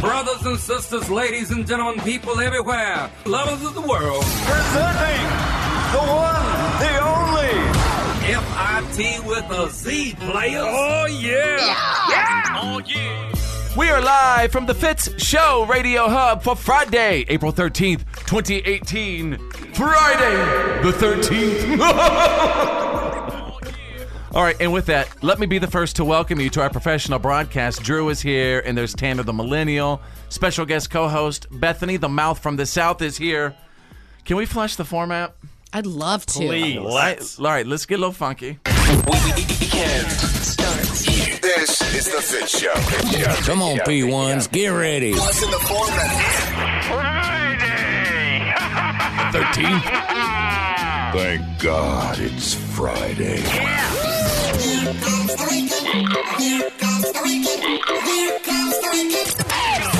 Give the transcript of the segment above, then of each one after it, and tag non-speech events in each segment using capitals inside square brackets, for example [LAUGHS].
Brothers and sisters, ladies and gentlemen, people everywhere, lovers of the world, Presenting the one, the only. FIT with a Z players. Oh, yeah! yeah. Oh, yeah. We are live from the Fitz Show Radio Hub for Friday, April 13th, 2018. Friday the 13th. [LAUGHS] All right, and with that, let me be the first to welcome you to our professional broadcast. Drew is here, and there's Tanner the Millennial. Special guest co host Bethany, the mouth from the South, is here. Can we flush the format? I'd love to. Let's. All right, let's get a little funky. This is the Fitz Show. Come on, P1s, get ready. What's in the format? Friday! [LAUGHS] 13th. Thank God it's Friday.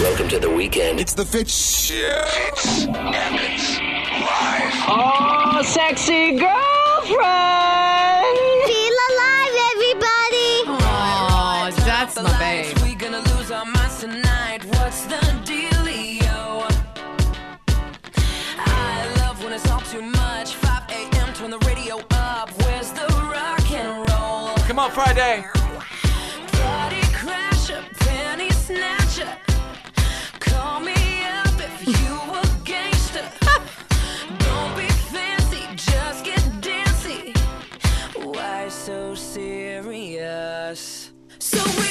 Welcome to the weekend. It's the Fitz Show. Fits happens live. Oh, sexy girlfriend. Get dancy. Why so serious? So raise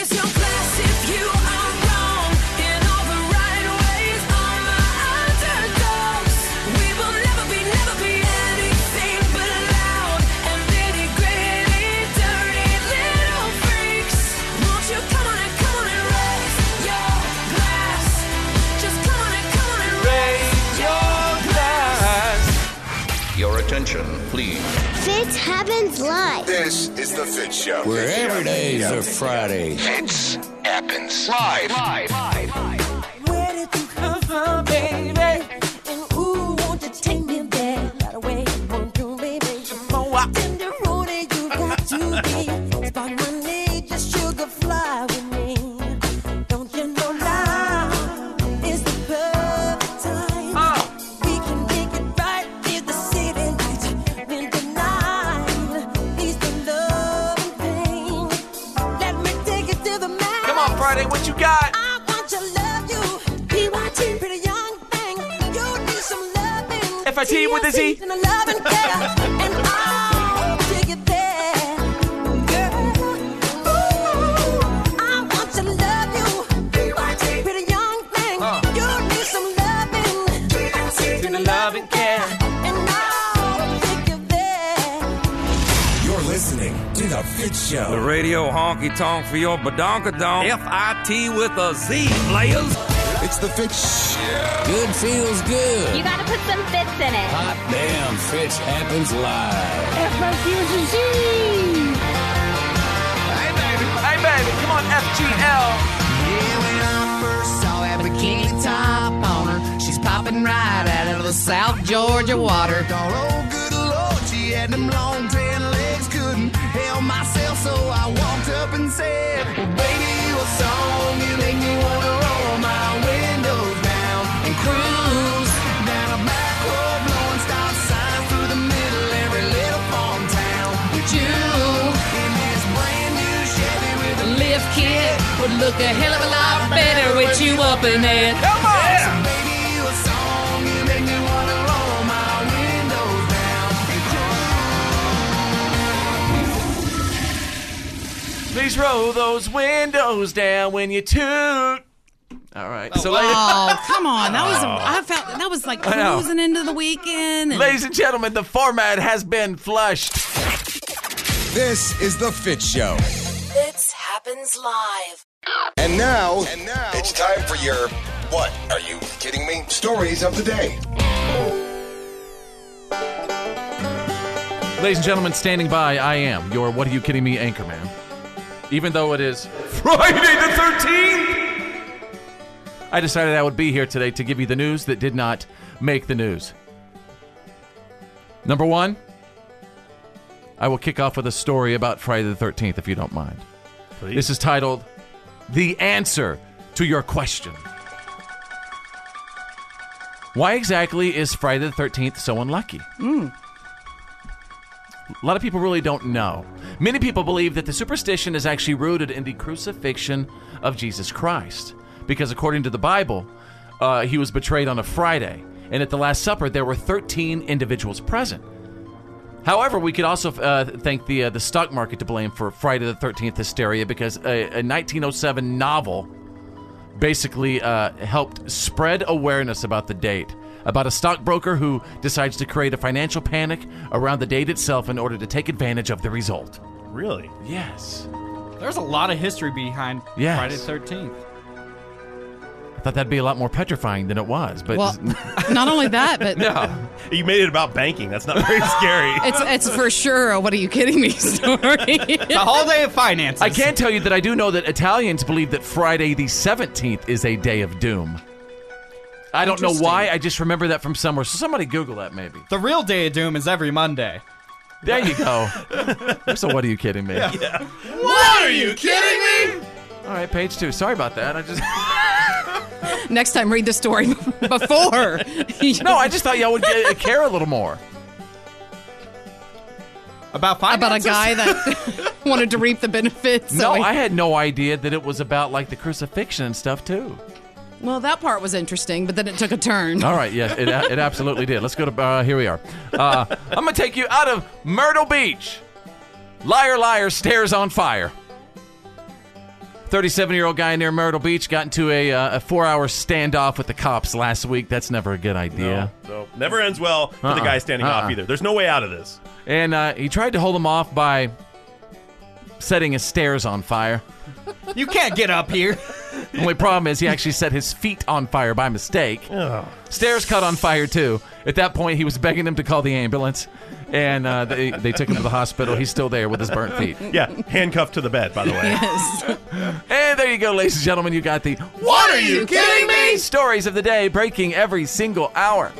This is the Fitz Show. Where every day's a Friday. Fits happens live. Where tonk for your badonkadonk. FIT with a Z players. It's the Fitz Show. Good feels good. You gotta put some fits in it. Hot damn, Fitz happens live. Hey, baby. Hey, baby. Come on, FGL. Yeah, when I first saw that bikini top on her, she's popping right out of the South Georgia water. Thought, oh, good lord, she had them long and said, well, baby, a song, you make me wanna roll my windows down and cruise down a back road, blowing stop signs through the middle every little farm town. With you in this brand new Chevy with a lift kit would look a hell of a lot better with you up in it. Please roll those windows down when you toot. All right. So, ladies, Oh, come on. That was oh. I felt that was like I know. cruising into the weekend. and- ladies and gentlemen, the format has been flushed. This is the Fitz Show. Fits happens live. And now, and now, it's time for your what? Are you kidding me? Stories of the day. Ladies and gentlemen, standing by, I am your What Are You Kidding Me anchorman. Even though it is Friday the 13th, I decided I would be here today to give you the news that did not make the news. Number one, I will kick off with a story about Friday the 13th, if you don't mind. Please. This is titled The Answer to Your Question. Why exactly is Friday the 13th so unlucky? Hmm. A lot of people really don't know. Many people believe that the superstition is actually rooted in the crucifixion of Jesus Christ. Because according to the Bible, uh, he was betrayed on a Friday. And at the Last Supper, there were 13 individuals present. However, we could also uh, thank the uh, the stock market to blame for Friday the 13th hysteria because a, a 1907 novel basically uh, helped spread awareness about the date. About a stockbroker who decides to create a financial panic around the date itself in order to take advantage of the result. Really? Yes. There's a lot of history behind Yes. Friday the 13th. I thought that'd be a lot more petrifying than it was, but Well, [LAUGHS] [LAUGHS] not only that, but no. You made it about banking. That's not very [LAUGHS] scary. it's it's for sure. a What are you kidding me? Story. The whole day of finances. I can tell you that I do know that Italians believe that Friday the 17th is a day of doom. I don't know why. I just remember that from somewhere. So somebody Google that maybe. The real day of doom is every Monday. There you go. so what are you kidding me? Yeah. What are you kidding me? All right, page two. Sorry about that. I just [LAUGHS] Next time, read the story [LAUGHS] before. [LAUGHS] no. I just thought y'all would get, uh, care a little more. About about a guy that wanted to reap the benefits. No, so he- I had no idea that it was about like the crucifixion and stuff too. Well, that part was interesting, but then it took a turn. All right, yes, it, it absolutely did. Let's go to uh, here we are. Uh, I'm gonna take you out of Myrtle Beach. Liar, liar, stairs on fire. 37 year old guy near Myrtle Beach got into a, uh, a four hour standoff with the cops last week. That's never a good idea. No, no, never ends well for the Uh-uh, guy standing uh-uh. off either. There's no way out of this. And uh, he tried to hold him off by setting his stairs on fire. You can't get up here. Only problem is he actually set his feet on fire by mistake. Stairs caught on fire too. At that point, he was begging them to call the ambulance, and uh, they they took him to the hospital. He's still there with his burnt feet. Yeah, handcuffed to the bed, by the way. Yes. And there you go, ladies and gentlemen. You got the What are you kidding me? Stories of the day breaking every single hour.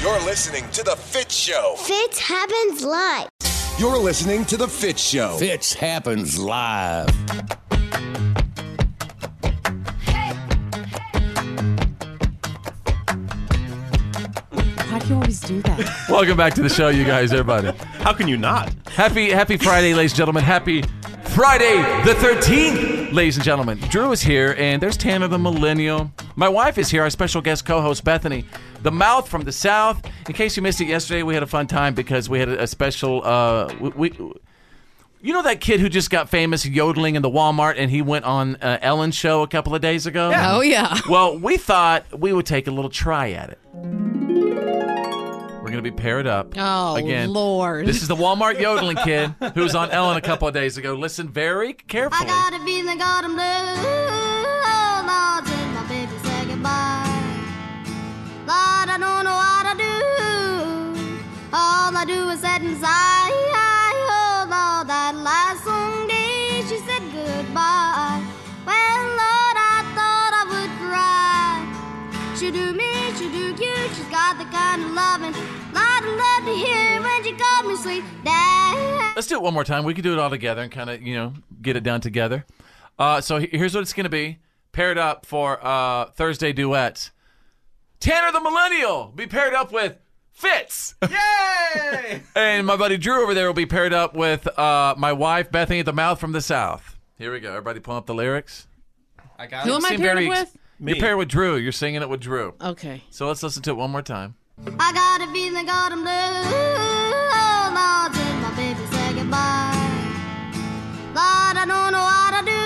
You're listening to The Fitz Show. Fitz happens live. You're listening to The Fitz Show. Fitz happens live. You always do that? [LAUGHS] Welcome back to the show, you guys, everybody. How can you not? Happy Happy Friday, ladies and gentlemen. Happy Friday the 13th, ladies and gentlemen. Drew is here, and there's Tanner the Millennial. My wife is here, our special guest co-host Bethany, the mouth from the South. In case you missed it yesterday, we had a fun time because we had a, a special. Uh, we, we, you know that kid who just got famous yodeling in the Walmart, and he went on uh, Ellen's show a couple of days ago. Oh yeah. Well, we thought we would take a little try at it. We're going to be paired up. Oh Again, Lord. This is the Walmart yodeling kid who was on Ellen a couple of days ago. Listen very carefully. I got a feeling got him blue. Oh, Lord, since my baby said goodbye. Lord, I don't know what I do. All I do is sit and sigh. She called sweet dad. Let's do it one more time. We could do it all together and kind of, you know, get it down together. Uh, so here's what it's going to be paired up for uh, Thursday duets. Tanner the Millennial be paired up with Fitz. Yay! [LAUGHS] And my buddy Drew over there will be paired up with uh, my wife, Bethany the Mouth from the South. Here we go. Everybody pull up the lyrics. I got Who it. am I Seem paired very up ex- with? You're paired with Drew. You're singing it with Drew. Okay. So let's listen to it one more time. I got a feeling got him blue. Oh, Lord, my baby said goodbye. Lord, I don't know what I do.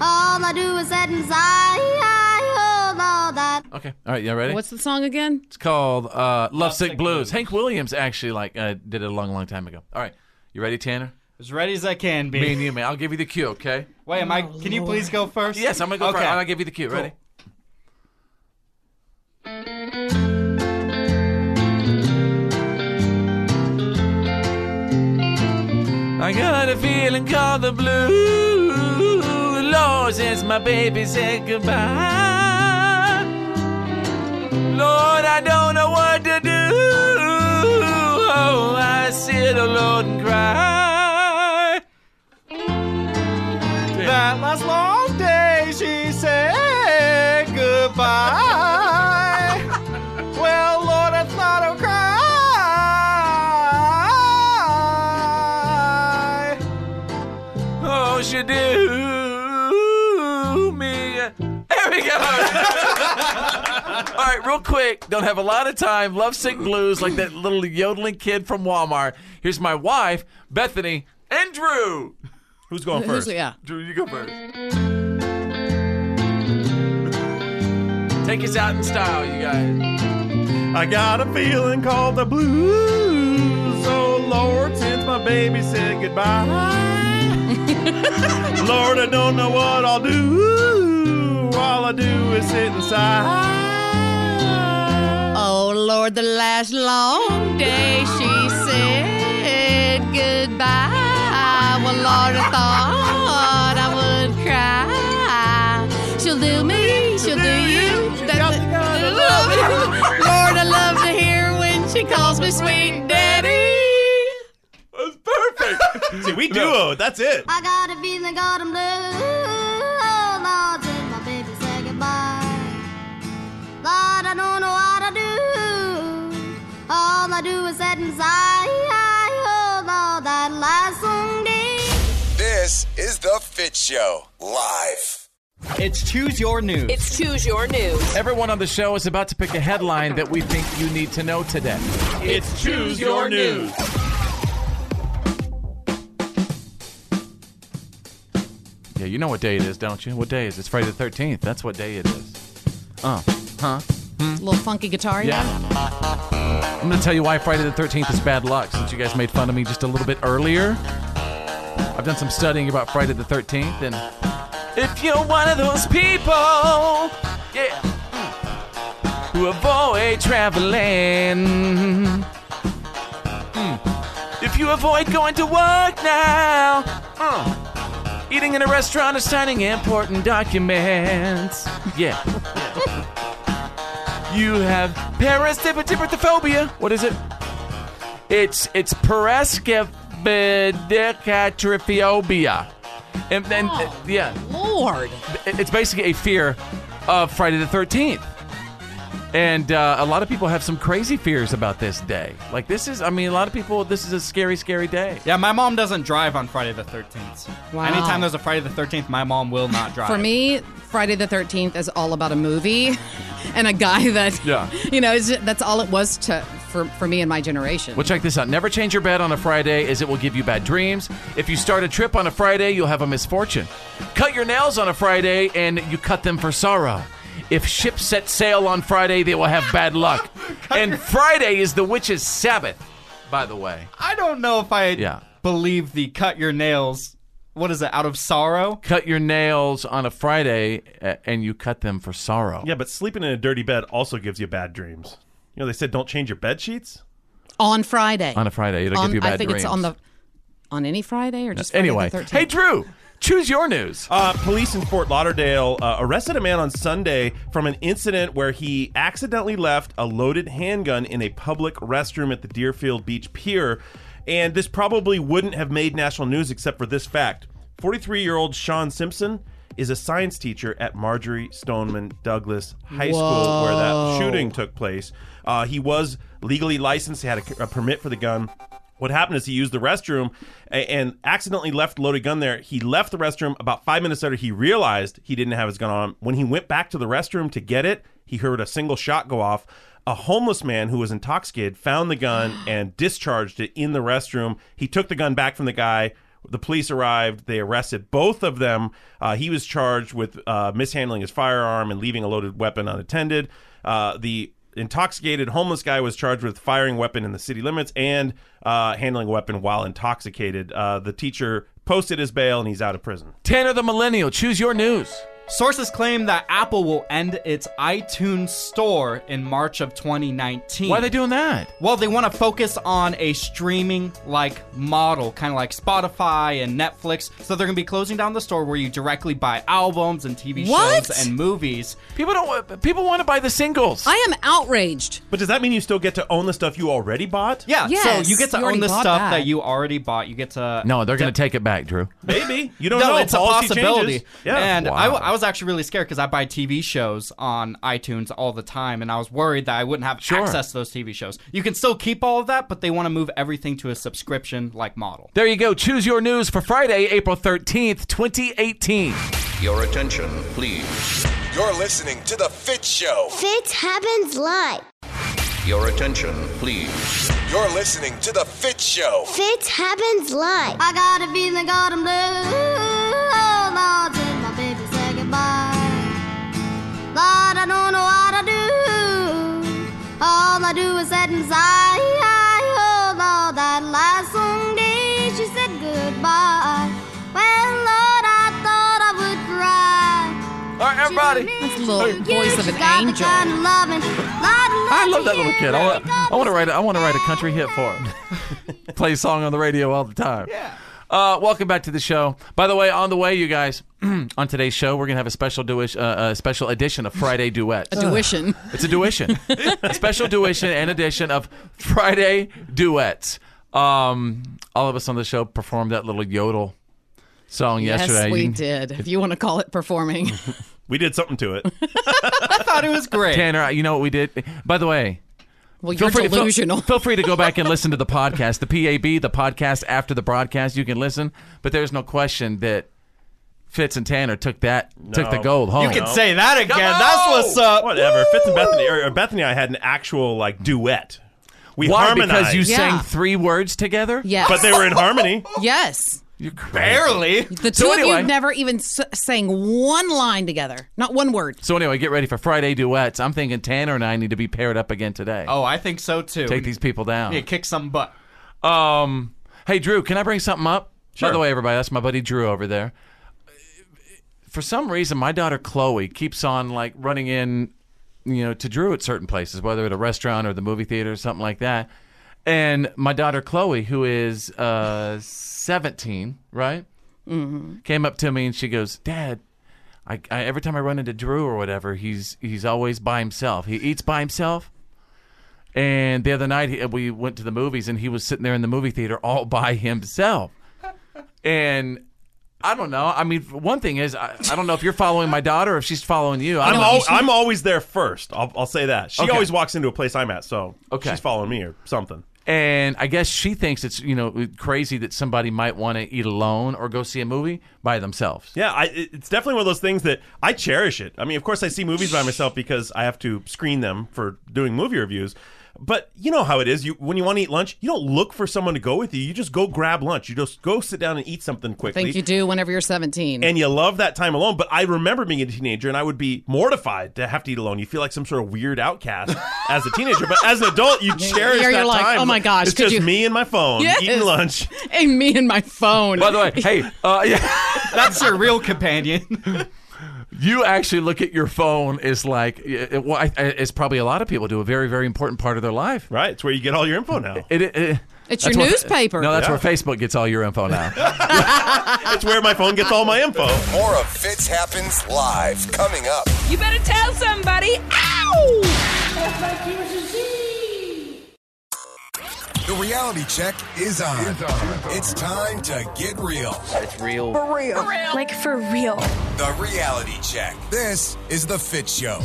All I do is sit and sigh. Oh, Lord, that. Okay. All right. Y'all ready? What's the song again? It's called uh, Love Sick Blues. Hank Williams actually like uh, did it a long, long time ago. All right. You ready, Tanner? As ready as I can be. Me and you, man. I'll give you the cue, okay? Wait, am I? Can you please go first? Yes, I'm gonna go okay. first. I'll give you the cue. Cool. Ready? I got a feeling called the blue. Lord, since my baby said goodbye. Lord, I don't know what to do. Oh, I sit alone and cry. That last long we go. All right, real quick. Don't have a lot of time. Love sick blues like that little yodeling kid from Walmart. Here's my wife, Bethany, and Drew. Who's going Who's- first? yeah. Drew, you go first. Take us out in style, you guys. I got a feeling called the blues. Oh Lord, since my baby said goodbye. [LAUGHS] Lord, I don't know what I'll do. All I do is sit inside. Oh Lord, the last long day she said goodbye. Well, Lord, I thought I would cry. She'll do me, she'll do you. [LAUGHS] Lord, I love to hear when she calls me sweet daddy. That's perfect. See, we duo. That's it. I got a feeling got 'em blue. I do is sit inside. Oh, Lord, that last Sunday. This is The Fitz Show. Live. It's Choose Your News. It's Choose Your News. Everyone on the show is about to pick a headline that we think you need to know today. It's Choose Your News. Yeah, you know what day it is, don't you? What day is it? It's Friday the 13th. That's what day it is. Uh, huh? Little funky guitar, yeah. Yeah. I'm to tell you why Friday the 13th is bad luck since you guys made fun of me just a little bit earlier. I've done some studying about Friday the 13th, and if you're one of those people, yeah, who avoid traveling, mm, if you avoid going to work now, uh, eating in a restaurant or signing important documents, yeah. You have parasitipophobia. What is it? It's it's paraskevidekatriaphobia. And then uh, yeah, Lord. it's basically a fear of Friday the 13th. And uh, a lot of people have some crazy fears about this day. Like this is, I mean, a lot of people. This is a scary, scary day. Yeah, my mom doesn't drive on Friday the 13th. Wow. Anytime there's a Friday the 13th, my mom will not drive. For me, Friday the 13th is all about a movie [LAUGHS] and a guy that, Yeah. you know, is, that's all it was to for, for me and my generation. Well, check this out. Never change your bed on a Friday, as it will give you bad dreams. If you start a trip on a Friday, you'll have a misfortune. Cut your nails on a Friday, and you cut them for sorrow. If ships set sail on Friday, they will have bad luck. [LAUGHS] and Friday is the witch's Sabbath, by the way. I don't know if I Yeah. believe the cut your nails. What is it? Out of sorrow? Cut your nails on a Friday, uh, and you cut them for sorrow. Yeah, but sleeping in a dirty bed also gives you bad dreams. You know, they said don't change your bed sheets. on Friday. On a Friday, it'll On- give you bad dreams. I think dreams. it's on the on any Friday or just Friday Anyway, the 13th? hey, Drew, choose your news. Uh, police in Fort Lauderdale uh, arrested a man on Sunday from an incident where he accidentally left a loaded handgun in a public restroom at the Deerfield Beach Pier. And this probably wouldn't have made national news except for this fact 43 year old Sean Simpson is a science teacher at Marjory Stoneman Douglas High School where that shooting took place. Uh, he was legally licensed, he had a, a permit for the gun. What happened is he used the restroom and accidentally left the loaded gun there. He left the restroom. About five minutes later, he realized he didn't have his gun on. When he went back to the restroom to get it, he heard a single shot go off. A homeless man who was intoxicated found the gun [GASPS] and discharged it in the restroom. He took the gun back from the guy. The police arrived. They arrested both of them. Uh, he was charged with uh, mishandling his firearm and leaving a loaded weapon unattended. Uh, the intoxicated homeless guy was charged with firing weapon in the city limits and uh, handling weapon while intoxicated. Uh, the teacher posted his bail and he's out of prison. Tanner the Millennial, choose your news. Sources claim that Apple will end its iTunes store in March of 2019. Why are they doing that? Well, they want to focus on a streaming like model, kind of like Spotify and Netflix. So they're going to be closing down the store where you directly buy albums and TV What? shows and movies. People don't. want- People want to buy the singles. I am outraged. But does that mean you still get to own the stuff you already bought? Yeah, Yes, so you get to you already own the bought stuff that. that. you already bought. You get to no, they're going to take it back, Drew. Maybe you don't no, know. it's a Policy possibility. changes. Yeah. And I, I was actually really scared because I buy TV shows on iTunes all the time, and I was worried that I wouldn't have Sure. access to those TV shows. You can still keep all of that, but they want to move everything to a subscription like model. There you go. Choose your news for Friday, April 13th, 2018. Your attention, please. You're listening to The Fitz Show. Fitz happens live. Your attention, please. You're listening to The Fitz Show. Fitz happens live. I got a feeling got 'em blue. Oh, Lord, I do is sit and sigh. Oh, Lord, that last Sunday she said goodbye. Well, Lord, I thought I would cry. All right, everybody. That's a little voice of an Got angel. kind of loving, I love that little kid. I want, I want to write. I want to write a country hit for him. [LAUGHS] Play a song on the radio all the time. Yeah. Uh, welcome back to the show. By the way, on the way, you guys, [CLEARS THROAT] on today's show, we're gonna have a special duish, uh, a special edition of Friday Duet. A duition. [LAUGHS] It's a duition, a special duition and edition of Friday Duets. Um, all of us on the show performed that little yodel song yesterday. Yes, we did. If you want to call it performing. [LAUGHS] We did something to it. [LAUGHS] I thought it was great. Tanner, you know what we did? By the way, Well, Feel you're free, to, feel- delusional. feel free to go back and listen to the podcast, the PAB, the podcast after the broadcast. You can listen, but there's no question that Fitz and Tanner took that, took the gold home. You can say that again. That's what's up. Whatever. Fitz and Bethany, or, or Bethany and I had an actual like duet. We Why? harmonized. Because you Yeah. sang three words together. Yes. but they were in harmony. Yes. You're. Barely. The two So of anyway- you never even s- sang one line together. Not one word. So anyway, get ready for Friday duets. I'm thinking Tanner and I need to be paired up again today. Oh, I think so too. Take these people down. Yeah, kick some butt. Um, hey Drew, can I bring something up? By the way, everybody, that's my buddy Drew over there. For some reason, my daughter Chloe keeps on like running in, you know, to Drew at certain places, whether at a restaurant or the movie theater or something like that. And my daughter Chloe, who is uh, 17, right, Mm-hmm. came up to me and she goes, "Dad, I, I every time I run into Drew or whatever, he's he's always by himself. He eats by himself." And the other night he, we went to the movies, and he was sitting there in the movie theater all [LAUGHS] by himself. And I don't know. I mean, one thing is, I, I don't know if you're following my daughter or if she's following you. I I'm, al- I'm always there first. I'll, I'll say that. She Okay. always walks into a place I'm at, so Okay. she's following me or something. And I guess she thinks it's you know crazy that somebody might want to eat alone or go see a movie by themselves. Yeah, I, it's definitely one of those things that I cherish it. I mean, of course, I see movies by myself because I have to screen them for doing movie reviews. But you know how it is. You when you want to eat lunch, you don't look for someone to go with you. You just go grab lunch. You just go sit down and eat something I quickly. think you do whenever you're 17. and you love that time alone. But I remember being a teenager, and I would be mortified to have to eat alone. You feel like some sort of weird outcast [LAUGHS] as a teenager, but as an adult, you cherish You're that like, time. "Oh my gosh, it's could just you-" me and my phone Yes. eating lunch. Hey, me and my phone. By the way, hey, uh, yeah, [LAUGHS] That's your real [LAUGHS] companion. You actually look at your phone is like it, well, I, it's probably a lot of people do a very very important part of their life. Right, it's where you get all your info now. It, it, it- It's your where- newspaper. No, that's Yeah. where Facebook gets all your info now. [LAUGHS] It's where my phone gets all my info. More of Fitz Happens Live coming up. You better tell somebody. Ow! The reality check is on. It's time to get real. It's real. For real. Like for real. The reality check. This is The Fitz Show.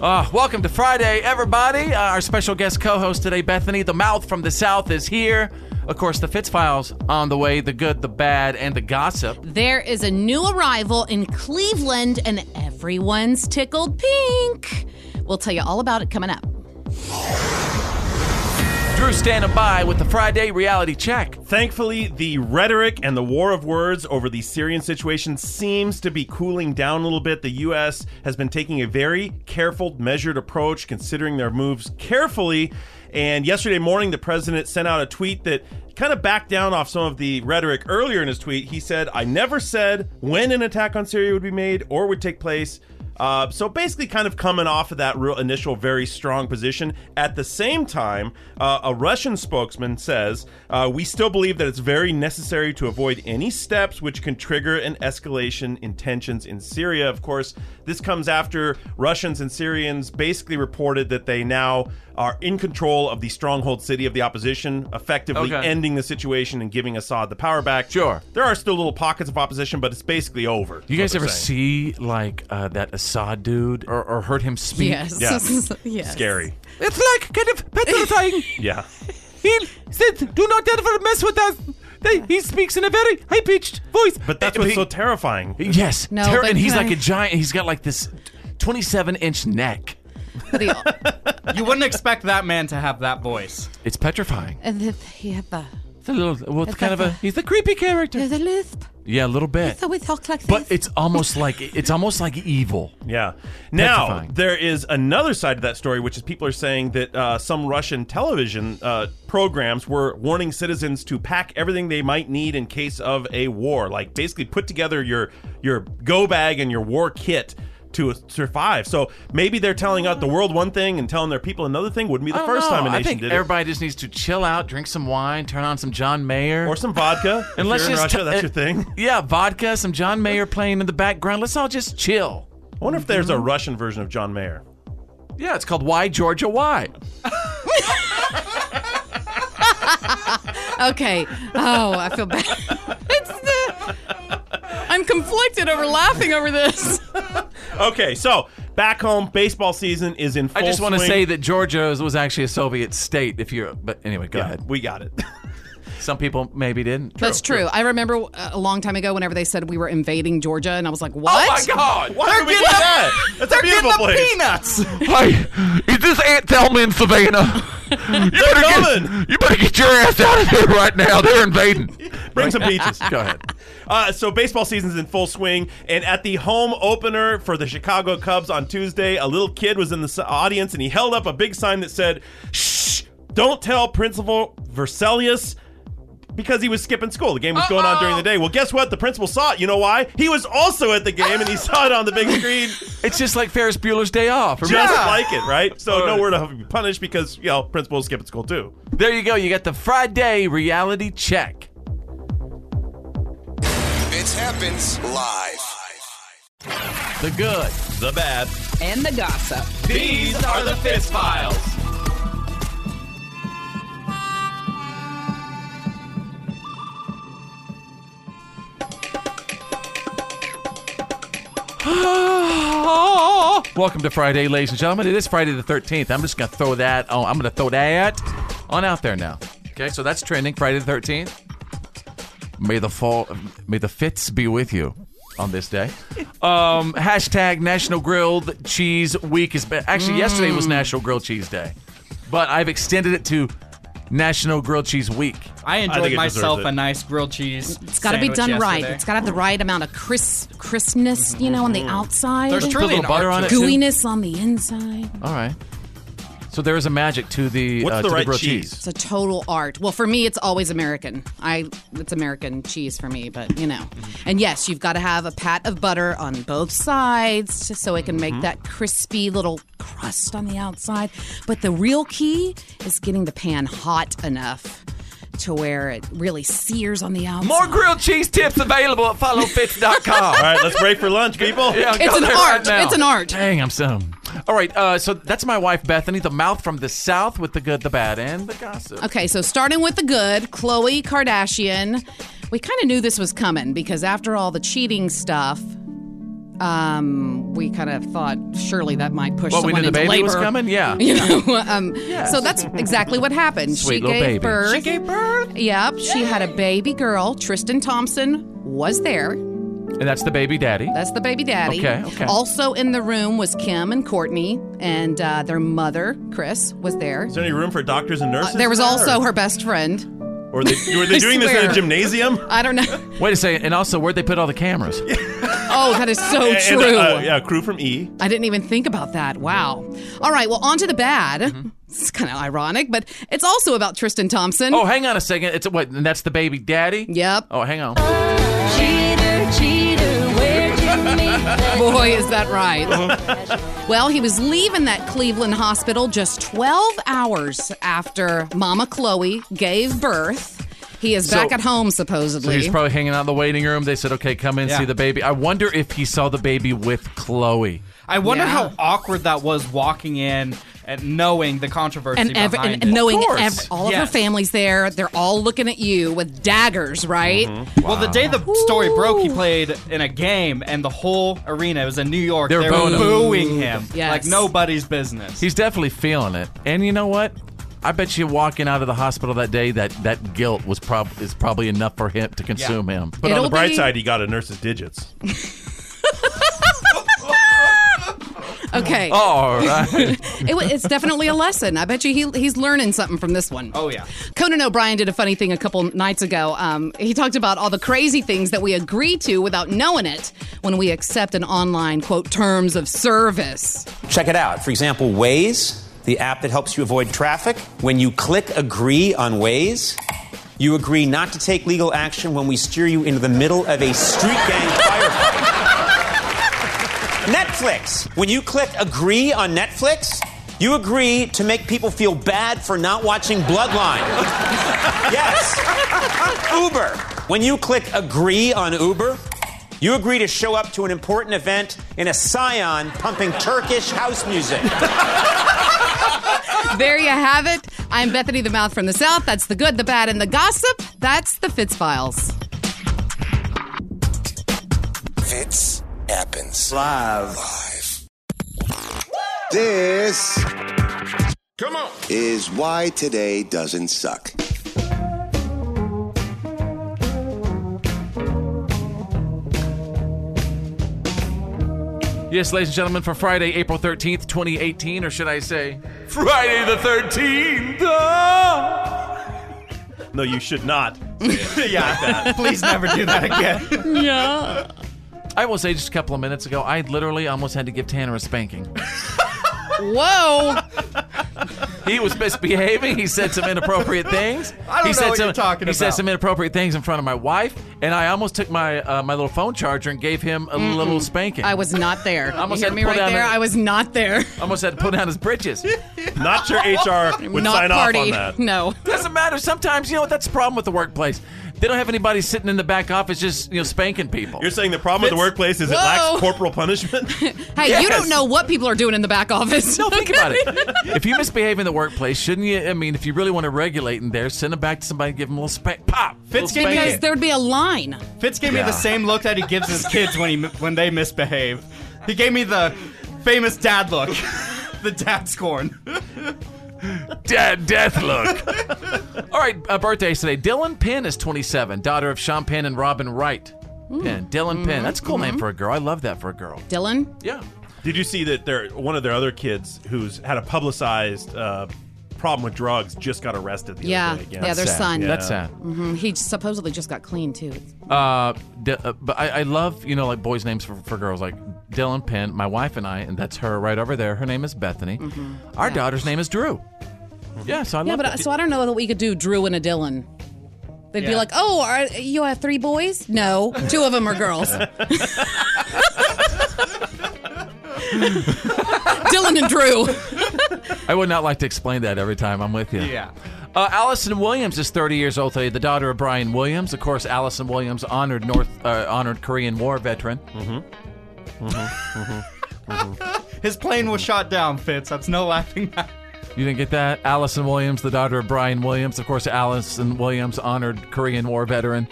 Uh, welcome to Friday, everybody. Uh, our special guest co-host today, Bethany, the mouth from the south, is here. Of course, the Fitz Files on the way, the good, the bad, and the gossip. There is a new arrival in Cleveland, and everyone's tickled pink. We'll tell you all about it coming up. Drew standing by with the Friday reality check. Thankfully, the rhetoric and the war of words over the Syrian situation seems to be cooling down a little bit. The U.S. has been taking a very careful, measured approach, considering their moves carefully. And yesterday morning, the president sent out a tweet that kind of backed down off some of the rhetoric earlier in his tweet. He said, I never said when an attack on Syria would be made or would take place. Uh, so basically, kind of coming off of that real initial, very strong position. At the same time, uh, a Russian spokesman says, uh, We still believe that it's very necessary to avoid any steps which can trigger an escalation in tensions in Syria. Of course, this comes after Russians and Syrians basically reported that they now are in control of the stronghold city of the opposition, effectively Okay. ending the situation and giving Assad the power back. Sure. There are still little pockets of opposition, but it's basically over. You guys ever they're saying. see like uh, that Assad dude or, or heard him speak? Yes. Yeah. [LAUGHS] Yes. Scary. It's like kind of petrifying. [LAUGHS] Yeah. he said, "Do not ever mess with us." They, he speaks in a very high pitched voice. But that's what's so terrifying. Yes. No, Ter- but and he's can like I- a giant. He's got like this twenty-seven inch neck. [LAUGHS] You wouldn't expect that man to have that voice. It's petrifying. and the, he had the, It's a little. Well, it's It's kind of a. a- He's the creepy character. There's the lisp. Yeah, a little bit. So we talk like But this. it's almost [LAUGHS] like it's almost like evil. Yeah. Now Petrifying. there is another side to that story, which is people are saying that uh, some Russian television uh, programs were warning citizens to pack everything they might need in case of a war. Like basically put together your your go bag and your war kit to survive. So maybe they're telling out the world one thing and telling their people another thing. Wouldn't be the first know. time a I nation think did everybody just needs to chill out, drink some wine, turn on some John Mayer. Or some vodka. [LAUGHS] and if let's you're in just Russia, that's uh, your thing. [LAUGHS] Yeah, vodka, some John Mayer playing in the background. Let's all just chill. I wonder if there's a Russian version of John Mayer. Yeah, it's called Why Georgia Why. [LAUGHS] okay. Oh, I feel bad. it's the. I'm conflicted over laughing over this. [LAUGHS] Okay, so back home, baseball season is in full I just want to swing. say that Georgia was actually a Soviet state. If you're, but anyway, go Yeah, ahead. we got it. [LAUGHS] Some people maybe didn't. That's true. I remember uh, a long time ago whenever they said we were invading Georgia, and I was like, "What? Oh my God! Why would we do that? That's a beautiful place. Peanuts. [LAUGHS] Hey, is this Aunt Thelma in Savannah? [LAUGHS] You better, coming. get, you better get your ass out of here right now. They're invading. [LAUGHS] Bring some peaches. Go ahead. Uh, so baseball season's in full swing, and at the home opener for the Chicago Cubs on Tuesday, a little kid was in the audience, and he held up a big sign that said, "Shh! Don't tell Principal Verselius." Because he was skipping school. The game was going on during the day. Well, guess what? The principal saw it. You know why? He was also at the game and he saw it on the big screen. [LAUGHS] It's just like Ferris Bueller's Day Off. Just Remember? like it, right? So All right. nowhere to be punished because, you know, principal was skipping school too. There you go. You got the Friday reality check. It happens live. The good. The bad. And the gossip. These are the Fitz Files. Welcome to Friday, ladies and gentlemen. It is Friday the 13th. I'm just going to throw that. Oh, I'm going to throw that on out there now. Okay, so that's trending Friday the 13th. May the fall, may the fits be with you on this day. [LAUGHS] Um, hashtag National Grilled Cheese Week is actually yesterday was National Grilled Cheese Day, but I've extended it to National Grilled Cheese Week. I think enjoyed it myself deserves it. a nice grilled cheese. It's got to be done right. It's got to have the right amount of crisp, crispness, you know, on the mm-hmm. outside. There's Put a little an butter art on to it, too? gooiness on the inside. All right. So there is a magic to the What's uh, the to right grilled cheese? It's a total art. Well, for me, it's always American. I it's American cheese for me, but you know. And yes, you've got to have a pat of butter on both sides just so it can make that crispy little crust on the outside. But the real key is getting the pan hot enough to where it really sears on the outside. More grilled cheese tips available at followfits.com. All right, let's break for lunch, people. Yeah, It's go an there art. now. It's an art. Dang, I'm so. All right, uh, so that's my wife Bethany, the mouth from the south with the good, the bad, and the gossip. Okay, so starting with the good, Khloe Kardashian. We kind of knew this was coming because after all the cheating stuff, um, we kind of thought surely that might push What, we someone knew the into baby labor. was coming? Yeah. [LAUGHS] You know, um, [LAUGHS] so that's exactly what happened. Sweet she little gave baby. birth. She gave birth? Yep, she had a baby girl. Tristan Thompson was there. And that's the baby daddy. That's the baby daddy. Okay, okay. Also in the room was Kim and Kourtney, and uh, their mother, Kris, was there. Is there any room for doctors and nurses? Uh, there was in also or- her best friend. Or they, were they doing this in swear. a gymnasium? I don't know. Wait a second. And also, where'd they put all the cameras? Oh, that is so [LAUGHS] And, true. uh, yeah, crew from E. I didn't even think about that. Wow. All right, well, on to the bad. Mm-hmm. It's kind of ironic, but it's also about Tristan Thompson. Oh, hang on a second. It's what? And that's the baby daddy. Yep. Oh, hang on. Cheater, cheater, [LAUGHS] Boy, is that right. Well, he was leaving that Cleveland hospital just 12 hours after Mama Khloe gave birth. He is So- back at home, So supposedly. he's probably hanging out in the waiting room. They said, "Okay, come in, Yeah. see the baby." I wonder if he saw the baby with Khloe. I wonder Yeah. how awkward that was walking in and knowing the controversy and, ev- behind and it. knowing Of ev- all of her family's there, they're all looking at you with daggers, right? Mm-hmm. Well, the day the story broke, he played in a game, and the whole arena it was in New York. They were They booing were him. booing him Yes. like nobody's business. He's definitely feeling it. And you know what? I bet you walking out of the hospital that day, that that guilt was prob is probably enough for him to consume him. But on It'll the bright be- side, he got a nurse's digits. [LAUGHS] [LAUGHS] Okay. All right. [LAUGHS] It, wa- it's definitely a lesson. I bet you he, he's learning something from this one. oh yeah. Conan O'Brien did a funny thing a couple nights ago. Um, he talked about all the crazy things that we agree to without knowing it when we accept an online, quote, terms of service. Check it out. For example, Waze, the app that helps you avoid traffic. When you click agree on Waze, you agree not to take legal action when we steer you into the middle of a street gang [LAUGHS] firefight. Netflix. When you click agree on Netflix, you agree to make people feel bad for not watching Bloodline. [LAUGHS] yes. Uber. When you click agree on Uber, you agree to show up to an important event in a Scion pumping Turkish house music. [LAUGHS] There you have it. I'm Bethany the Mouth from the South. That's the good, the bad, and the gossip. That's the Fitz Files. Fits happens Live. live. This Come on. is why today doesn't suck. Yes, ladies and gentlemen, for Friday, April 13th, 2018, or should I say, Friday the 13th. ah! No, you should not. [LAUGHS] yeah. Please never do that again. [LAUGHS] Yeah. I will say just a couple of minutes ago, I literally almost had to give Tanner a spanking. [LAUGHS] Whoa. He was misbehaving. He said some inappropriate things. [LAUGHS] I don't he know said what some, you're talking He said some inappropriate things in front of my wife, and I almost took my uh, my little phone charger and gave him a little spanking. I was not there. [LAUGHS] Almost you hear had me to pull right down there? the- I was not there. almost had to pull down his britches. Not sure HR would not sign party. off on that. No. Doesn't matter. Sometimes you know what? That's the problem with the workplace. They don't have anybody sitting in the back office just you know spanking people. You're saying the problem with the workplace is it lacks corporal punishment? [LAUGHS] Hey, Yes. you don't know what people are doing in the back office. No, think about it. [LAUGHS] If you misbehave in the workplace, shouldn't you? I mean, if you really want to regulate in there, send them back to somebody, give them a little spank, pop. Fitz gave me Because spanking. there would be a line. Fitz gave me the same look that he gives his kids when he when they misbehave. He gave me the famous dad look, [LAUGHS] the dad scorn. [LAUGHS] Dad, death look. All right, uh, birthdays today. Dylan Penn is 27, daughter of Sean Penn and Robin Wright. Penn, Dylan Penn. That's a cool name for a girl. I love that for a girl. Dylan? Yeah. Did you see that their one of their other kids who's had a publicized uh, problem with drugs just got arrested the Yeah. other day again? Yeah, their sad. son. That's sad. hmm He supposedly just got clean, too. Uh, D- uh, but I, I love you know like boys' names for, for girls like Dylan Penn. My wife and I, and that's her right over there. Her name is Bethany. Our daughter's name is Drew. Yeah, so I Yeah, love but I- that. so I don't know that we could do Drew and a Dylan. They'd be like, "Oh, are, you have three boys? No, two of them are girls." [LAUGHS] Dylan and Drew. I would not like to explain that every time I'm with you. Yeah. Uh, Allison Williams is 30 years old today, the daughter of Brian Williams. Of course, Allison Williams, honored North, uh, honored Korean War veteran. [LAUGHS] His plane was shot down, Fitz. That's no laughing matter. You didn't get that? Allison Williams, the daughter of Brian Williams. Of course, Allison Williams, honored Korean War veteran.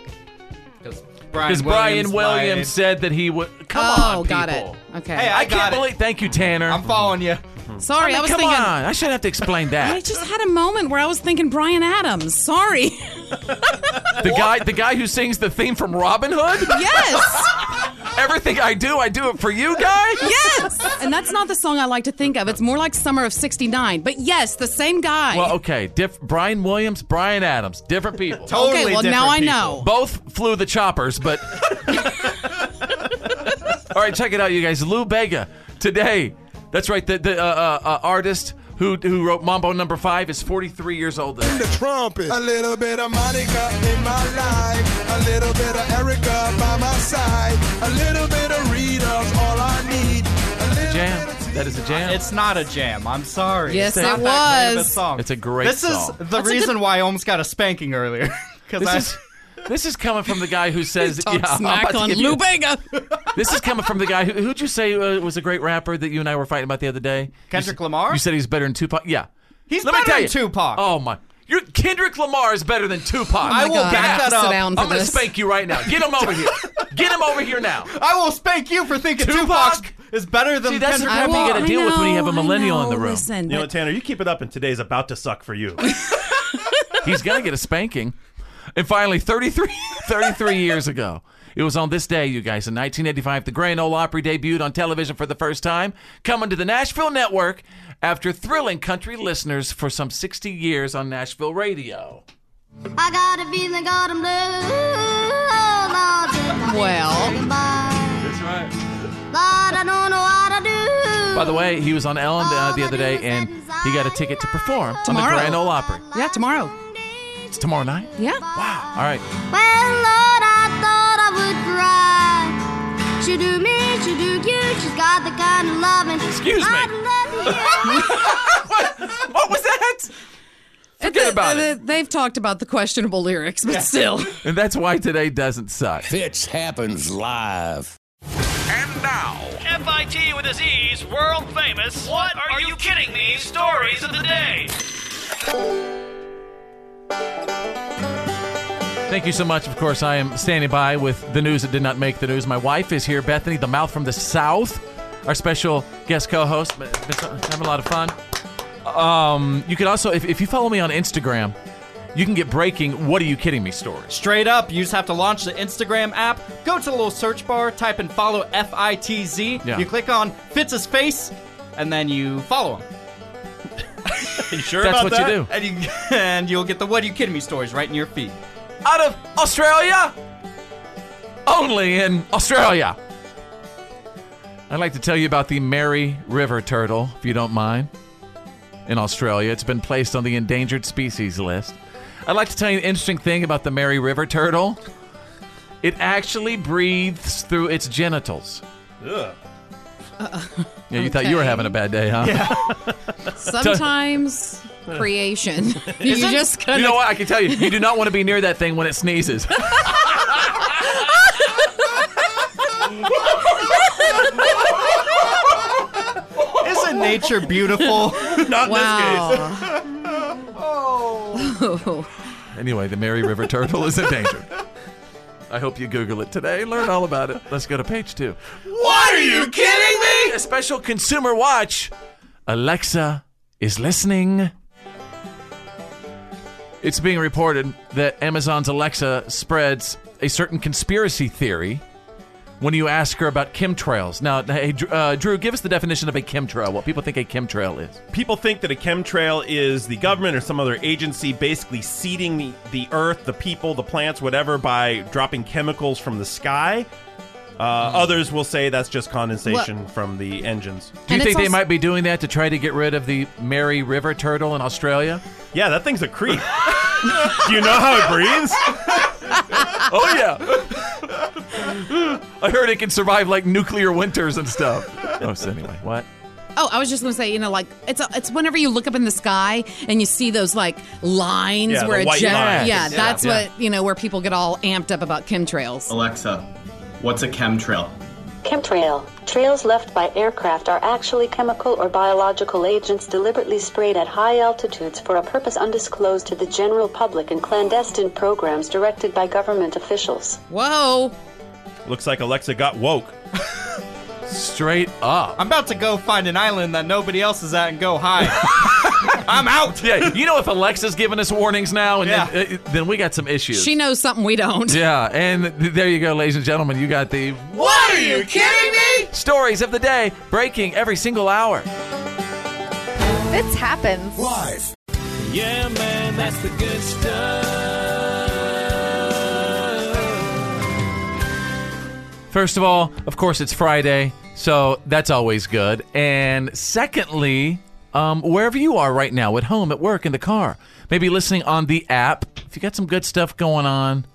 Because Because Brian Williams lied. said that he would. Come oh, on, got it. Okay. Hey, I, I, got can't it. believe. Thank you, Tanner. I'm following you. Mm-hmm. Sorry, I, mean, I was come thinking. on. I shouldn't have to explain that. I that. just had a moment where I was thinking Bryan Adams. Sorry. [LAUGHS] the guy, the guy who sings the theme from Robin Hood. yes. [LAUGHS] Everything I do, I do it for you guys. Yes, and that's not the song I like to think of. It's more like Summer of '69. But yes, the same guy. Well, okay. Diff- Brian Williams, Bryan Adams, different people. Totally Okay, well, now different I know. Both flew the choppers, but. [LAUGHS] All right, check it out, you guys. Lou Bega today. That's right. The the uh, uh, uh, artist who who wrote Mambo Number Five is 43 years old. Today. The trumpet. A little bit of Monica in my life. A little bit of Erica by my side. A little bit of Rita's all I need. Jam. That is a jam. It's not a jam. I'm sorry. Yes, It's not it that great of a was. song. It's a great This song. is the That's reason good- why I almost got a spanking earlier. [LAUGHS] Because I is this is coming from the guy who says Talk yeah, smack on give you- Lou Bega. This is coming from the guy who who'd you say uh, was a great rapper that you and I were fighting about the other day? Kendrick You Lamar? You said he's better than Tupac. Yeah, He's Let me better tell than you. Tupac. Oh my. You're, Kendrick Lamar is better than Tupac. I will God, back have that to up. down I'm gonna spank you right now. Get him over here. Get him over here now. I will spank you for thinking Tupac? Tupac is better than See, that's the Kendrick crap you Lamar. gotta deal with when you have a I know, millennial in the room. Listen, You know Tanner? You keep it up, and today's about to suck for you. [LAUGHS] He's gonna get a spanking. And finally, 33, [LAUGHS] 33 years ago, it was on this day, you guys, in 1985, the Grand Ole Opry debuted on television for the first time, coming to the Nashville Network after thrilling country listeners for some 60 years on Nashville radio. I got a feeling got 'em blue. Oh, Lord, till my baby Well. goodbye. That's right. Lord, I don't know what to do. By the way, he was on Ellen uh, the other day, and he got a ticket to perform on the Grand Ole Opry. yeah, tomorrow. It's tomorrow night. Yeah. Wow. All right. Well, Lord, I thought I would cry. She do me, she do you. She's got the kind of loving. Excuse me. Love you. [LAUGHS] what? What was that? Forget about it. They've talked about the questionable lyrics, but still. [LAUGHS] And that's why today doesn't suck. Fitz happens live. And now, FIT with a Z's world famous. What are, you kidding me? Stories of the day. Thank you so much. Of course, I am standing by with the news that did not make the news. My wife is here, Bethany, the mouth from the south, our special guest co-host. Been having a lot of fun. Um, you can also, if, if you follow me on Instagram, you can get breaking. What are you kidding me? Stories. Straight up, you just have to launch the Instagram app, go to the little search bar, type in follow F I T Z. Yeah. You click on Fitz's face, and then you follow him. You sure That's about what you do. And you [LAUGHS] and you'll get the What Are You Kidding Me stories right in your feed. Out of Australia, only in Australia. I'd like to tell you about the Mary River turtle, if you don't mind. In Australia, it's been placed on the endangered species list. I'd like to tell you an interesting thing about the Mary River turtle. It actually breathes through its genitals. Ugh. Uh-uh. Yeah, you thought you were having a bad day, huh? [LAUGHS] Sometimes [LAUGHS] creation. you [LAUGHS] Isn't- just kind You know what? I can tell you, you do not want to be near that thing when it sneezes. Isn't nature beautiful? Not Wow. This case. oh. Anyway, the Mary River turtle is endangered. I hope you Google it today. Learn all about it. Let's go to page two. What are you kidding me? A special consumer watch. Alexa is listening. It's being reported that Amazon's Alexa spreads a certain conspiracy theory when you ask her about chemtrails. Now, hey, uh, Drew, give us the definition of a chemtrail. What people think a chemtrail is. People think that a chemtrail is the government or some other agency basically seeding the, the earth, the people, the plants, whatever, by dropping chemicals from the sky. Uh, Hmm. Others will say that's just condensation from the engines. Do you And think it's they also- might be doing that to try to get rid of the Mary River turtle in Australia? Yeah, that thing's a creep. Do you know how it breathes? [LAUGHS] Oh yeah. I heard it can survive like nuclear winters and stuff. Oh, so anyway, what? Oh, I was just gonna say, you know, like it's it's whenever you look up in the sky and you see those like lines Yeah, the where it white gen- lines. yeah, Yeah. that's Yeah. what you know where people get all amped up about chemtrails. Alexa, what's a chemtrail? Chemtrail. Trails left by aircraft are actually chemical or biological agents deliberately sprayed at high altitudes for a purpose undisclosed to the general public in clandestine programs directed by government officials. Whoa! Looks like Alexa got woke. Straight up. I'm about to go find an island that nobody else is at and go hide. [LAUGHS] [LAUGHS] I'm out. [LAUGHS] Yeah, you know if Alexa's giving us warnings now, and Yeah. then, uh, then we got some issues. She knows something we don't. [LAUGHS] Yeah, and th- there you go, ladies and gentlemen. You got the What are you kidding me? stories of the day breaking every single hour. This happens. Live. Yeah, man, that's the good stuff. First of all, of course, it's Friday, so that's always good. And secondly, um, wherever you are right now, at home, at work, in the car, maybe listening on the app, if you got some good stuff going on,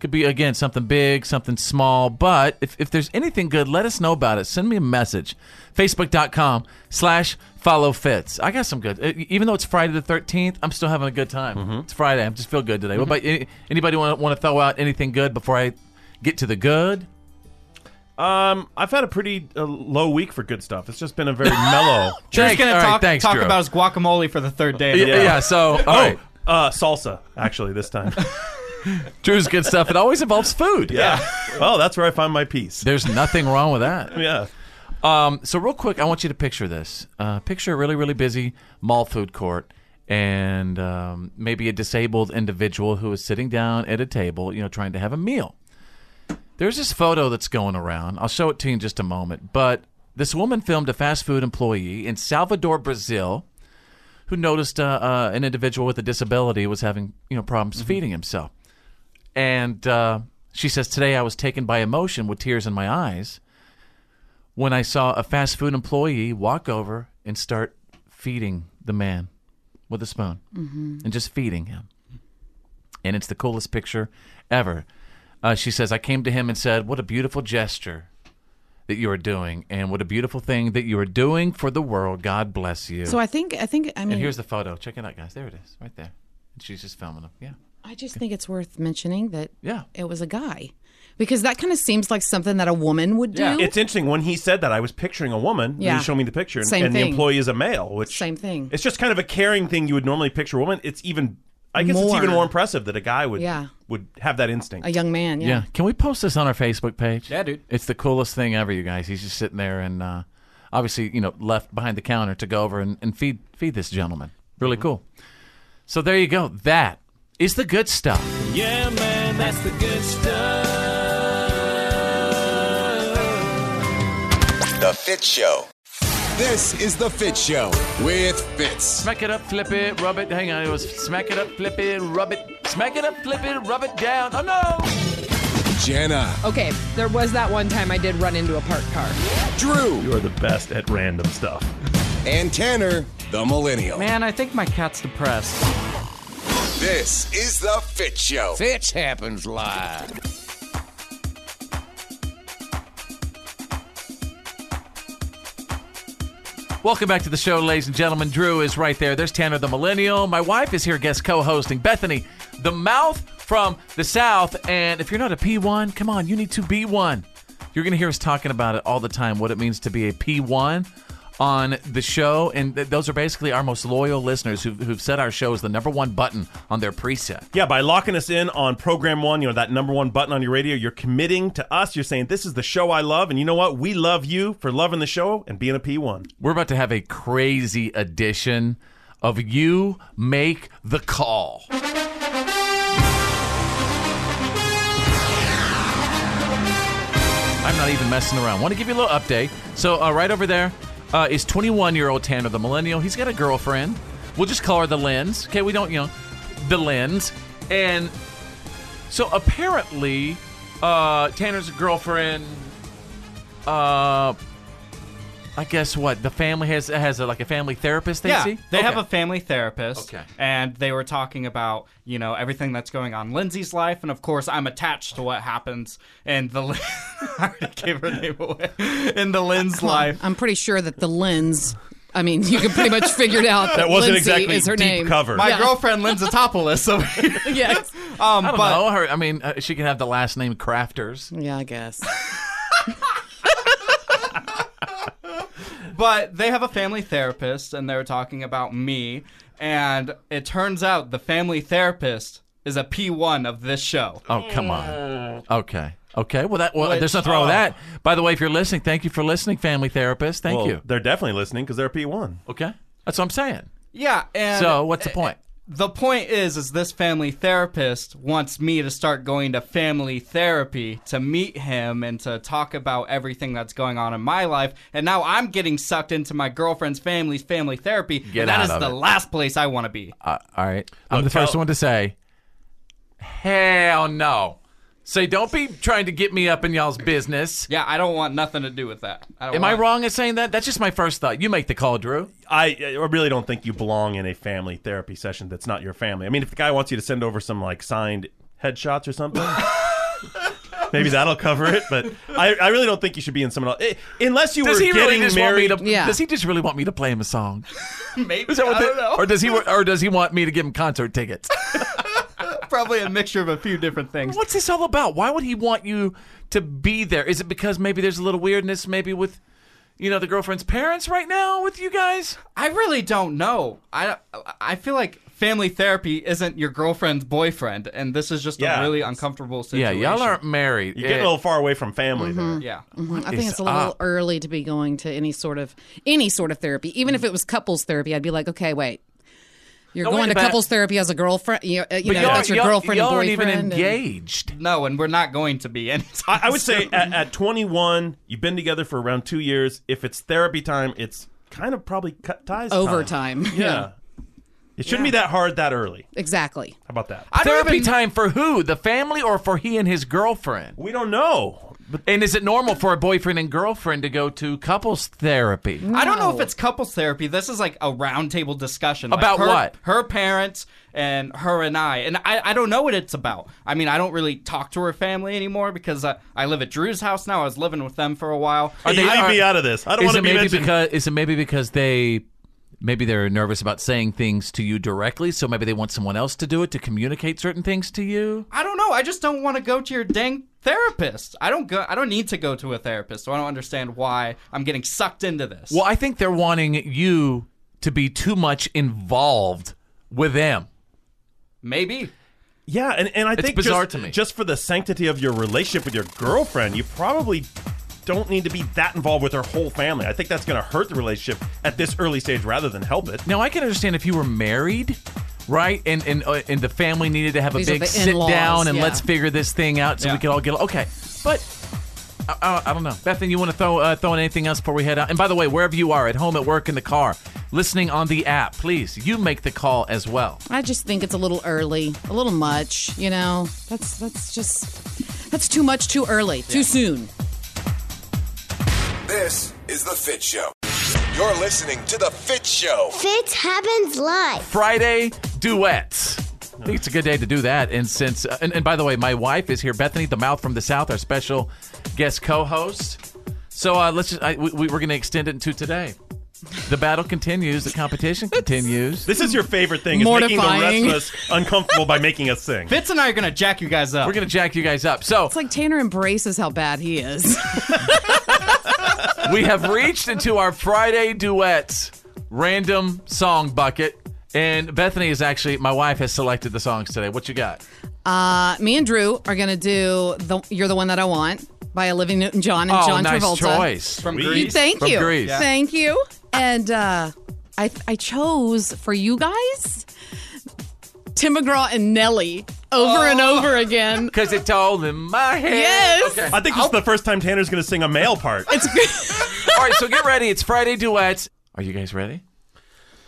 could be again something big, something small. But if, if there's anything good, let us know about it. Send me a message. Facebook.com slash follow Fitz. I got some good. uh, Even though it's Friday the 13th, I'm still having a good time. It's Friday. I just feel good today. What about anybody want want to throw out anything good before I get to the good? Um, I've had a pretty uh, low week for good stuff. It's just been a very mellow. [LAUGHS] Drew's Thanks. gonna All right, talk, thanks, talk Drew. about his guacamole for the third day. of the Yeah, yeah, so, all oh, right. uh, salsa actually this time. [LAUGHS] Drew's good stuff. It always involves food. yeah. Well, that's where I find my peace. There's nothing wrong with that. [LAUGHS] Yeah. Um, so real quick, I want you to picture this. Uh, picture a really, really busy mall food court, and um, maybe a disabled individual who is sitting down at a table, you know, trying to have a meal. There's this photo that's going around. I'll show it to you in just a moment. But this woman filmed a fast food employee in Salvador, Brazil, who noticed uh, uh, an individual with a disability was having, you know, problems feeding himself. And uh, she says, Today I was taken by emotion with tears in my eyes when I saw a fast food employee walk over and start feeding the man with a spoon Mhm. and just feeding him. And it's the coolest picture ever. Uh, she says, I came to him and said, What a beautiful gesture that you are doing, and what a beautiful thing that you are doing for the world. God bless you. So I think I think I mean and here's the photo. Check it out, guys. There it is, right there. And she's just filming him. Yeah. I just think it's worth mentioning that yeah. it was a guy. Because that kind of seems like something that a woman would do. Yeah. It's interesting. When he said that, I was picturing a woman. Yeah. He showed me the picture, and, Same and the employee is a male. Which Same thing. It's just kind of a caring thing you would normally picture a woman. It's even, I guess, it's even More. more impressive that a guy would Yeah. Would have that instinct. a young man, yeah. Can we post this on our Facebook page? Yeah, dude. It's the coolest thing ever, you guys. He's just sitting there and uh, obviously, you know, left behind the counter to go over and, and feed feed this gentleman. Really cool. So there you go. That is the good stuff. Yeah, man, that's the good stuff. The Fitz Show. This is The Fitz Show with Fitz. Smack it up, flip it, rub it. Hang on, it was smack it up, flip it, rub it. Smack it up, flip it, rub it down. Oh no! Jenna. Okay, there was that one time I did run into a parked car. Drew. You are the best at random stuff. And Tanner, the millennial. Man, I think my cat's depressed. This is The Fitz Show. Fitz happens live. Welcome back to the show, ladies and gentlemen. Drew is right there. There's Tanner the Millennial. My wife is here, guest co hosting. Bethany, the mouth from the South. And if you're not a P1, come on, you need to be one. You're going to hear us talking about it all the time, what it means to be a P1 on the show. And th- those are basically our most loyal listeners who've, who've set our show as the number one button on their preset. Yeah, by locking us in on program one, you know, that number one button on your radio, you're committing to us. You're saying, this is the show I love. And you know what? We love you for loving the show and being a P1. We're about to have a crazy edition of You Make the Call. I'm not even messing around. Want to give you a little update. So, uh, right over there uh, is 21 year old Tanner, the millennial. He's got a girlfriend. We'll just call her the Lens. Okay, we don't, you know, the Lens. And so apparently, uh, Tanner's girlfriend, uh, I guess what the family has has a, like a family therapist. They yeah, see they have a family therapist. Okay. And they were talking about, you know, everything that's going on in Lindsay's life. And of course, I'm attached to what happens in the. Lin- [LAUGHS] I already gave her name away. In the Lynn's Come life. I'm pretty sure that the lens. I mean, you can pretty much figure it out. That wasn't Lindsay exactly is her deep name. cover. My girlfriend, Lindsatopoulos. So [LAUGHS] yes. Um, I don't but know. Her, I mean, uh, she can have the last name Crafters. Yeah, I guess. But they have a family therapist and they're talking about me and it turns out the family therapist is a P1 of this show. Oh, come on. Mm. Okay. Okay. Well, that well, Which- there's nothing wrong with oh. that. By the way, if you're listening, thank you for listening, family therapist. Thank Well, you. They're definitely listening because they're a P1. Okay. That's what I'm saying. Yeah, and So what's the point? The point is, is this family therapist wants me to start going to family therapy to meet him and to talk about everything that's going on in my life. And now I'm getting sucked into my girlfriend's family's family therapy. Get and that out is of the it. last place I want to be. Uh, all right. I'm Look, the first one to say, hell no. Say, don't be trying to get me up in y'all's business. Yeah, I don't want nothing to do with that. I don't Am I want- wrong in saying that? That's just my first thought. You make the call, Drew. I, I really don't think you belong in a family therapy session that's not your family. I mean, if the guy wants you to send over some like signed headshots or something, [LAUGHS] maybe that'll cover it. But I, I really don't think you should be in someone else eh, unless you Does were he getting really just married. want me to? Does he just really want me to play him a song? [LAUGHS] Maybe Is that what I the- don't know. Or does he? Or does he want me to give him concert tickets? [LAUGHS] Probably a mixture of a few different things. What's this all about? Why would he want you to be there? Is it because maybe there's a little weirdness, maybe with, you know, the girlfriend's parents right now with you guys? I really don't know. I I feel like family therapy isn't your girlfriend's boyfriend, and this is just Yeah. a really uncomfortable situation. Yeah, y'all aren't married. You're getting a little far away from family there. Yeah. Mhm. I think it's a little early to be going to any sort of any sort of therapy. Even if it was couples therapy, I'd be like, okay, wait. You're No, going to couples therapy as a girlfriend. You, uh, you know, that's your girlfriend y'all and aren't boyfriend. even and- engaged. No, and we're not going to be [LAUGHS] anytime. I, I would say at, at 21, you've been together for around two years. If it's therapy time, it's kind of probably cut ties. time. Overtime. Yeah. Yeah. [LAUGHS] It shouldn't be that hard that early. Exactly. How about that? Therapy time for who? The family or for he and his girlfriend? We don't know. And is it normal for a boyfriend and girlfriend to go to couples therapy? I don't know if it's couples therapy. This is like a roundtable discussion Like About her- what? Her parents and her and I, and I, I don't know what it's about. I mean, I don't really talk to her family anymore because I, I live at Drew's house now. I was living with them for a while. Hey, leave me out of this. I don't is want to it be maybe mentioned. because is it maybe because they maybe they're nervous about saying things to you directly, so maybe they want someone else to do it to communicate certain things to you? I don't know. I just don't want to go to your dang therapist. I don't go. I don't need to go to a therapist. So I don't understand why I'm getting sucked into this. Well, I think they're wanting you to be too much involved with them. Maybe. Yeah, and, and I It's think bizarre just, to me. just for the sanctity of your relationship with your girlfriend, you probably don't need to be that involved with her whole family. I think that's going to hurt the relationship at this early stage rather than help it. Now I can understand if you were married, right, and and uh, and the family needed to have a These are big sit down and yeah. let's figure this thing out so we Yeah. could all get okay. But I, I, I don't know, Bethany. You want to throw uh, throw in anything else before we head out? And by the way, wherever you are, at home, at work, in the car, listening on the app, please you make the call as well. I just think it's a little early, a little much. You know, that's that's just that's too much, too early, too soon. This is The Fitz Show. You're listening to The Fitz Show. Fitz happens live. Friday duets. I think it's a good day to do that. And since, uh, and, and by the way, my wife is here, Bethany, the mouth from the south, our special guest co-host. So uh, let's just, I, we, we're going to extend it into today. The battle continues. The competition continues. This is your favorite thing, is making the rest Mortifying. of us uncomfortable by making us sing. Fitz and I are gonna jack you guys up. We're going to jack you guys up. So It's like Tanner embraces how bad he is. [LAUGHS] we have reached into our Friday duets random song bucket. And Bethany is actually, my wife has selected the songs today. What you got? Uh, me and Drew are gonna do the "You're the One That I Want" by Olivia Newton-John and oh, John nice Travolta. choice. From Grease. Thank From you, Grease. Yeah. thank you. And uh, I I chose for you guys Tim McGraw and Nelly over and over again. [LAUGHS] Because it's all in my head. Yes. Okay. I think this is the first time Tanner's going to sing a male part. It's [LAUGHS] good. All right, so get ready. It's Friday duets. Are you guys ready?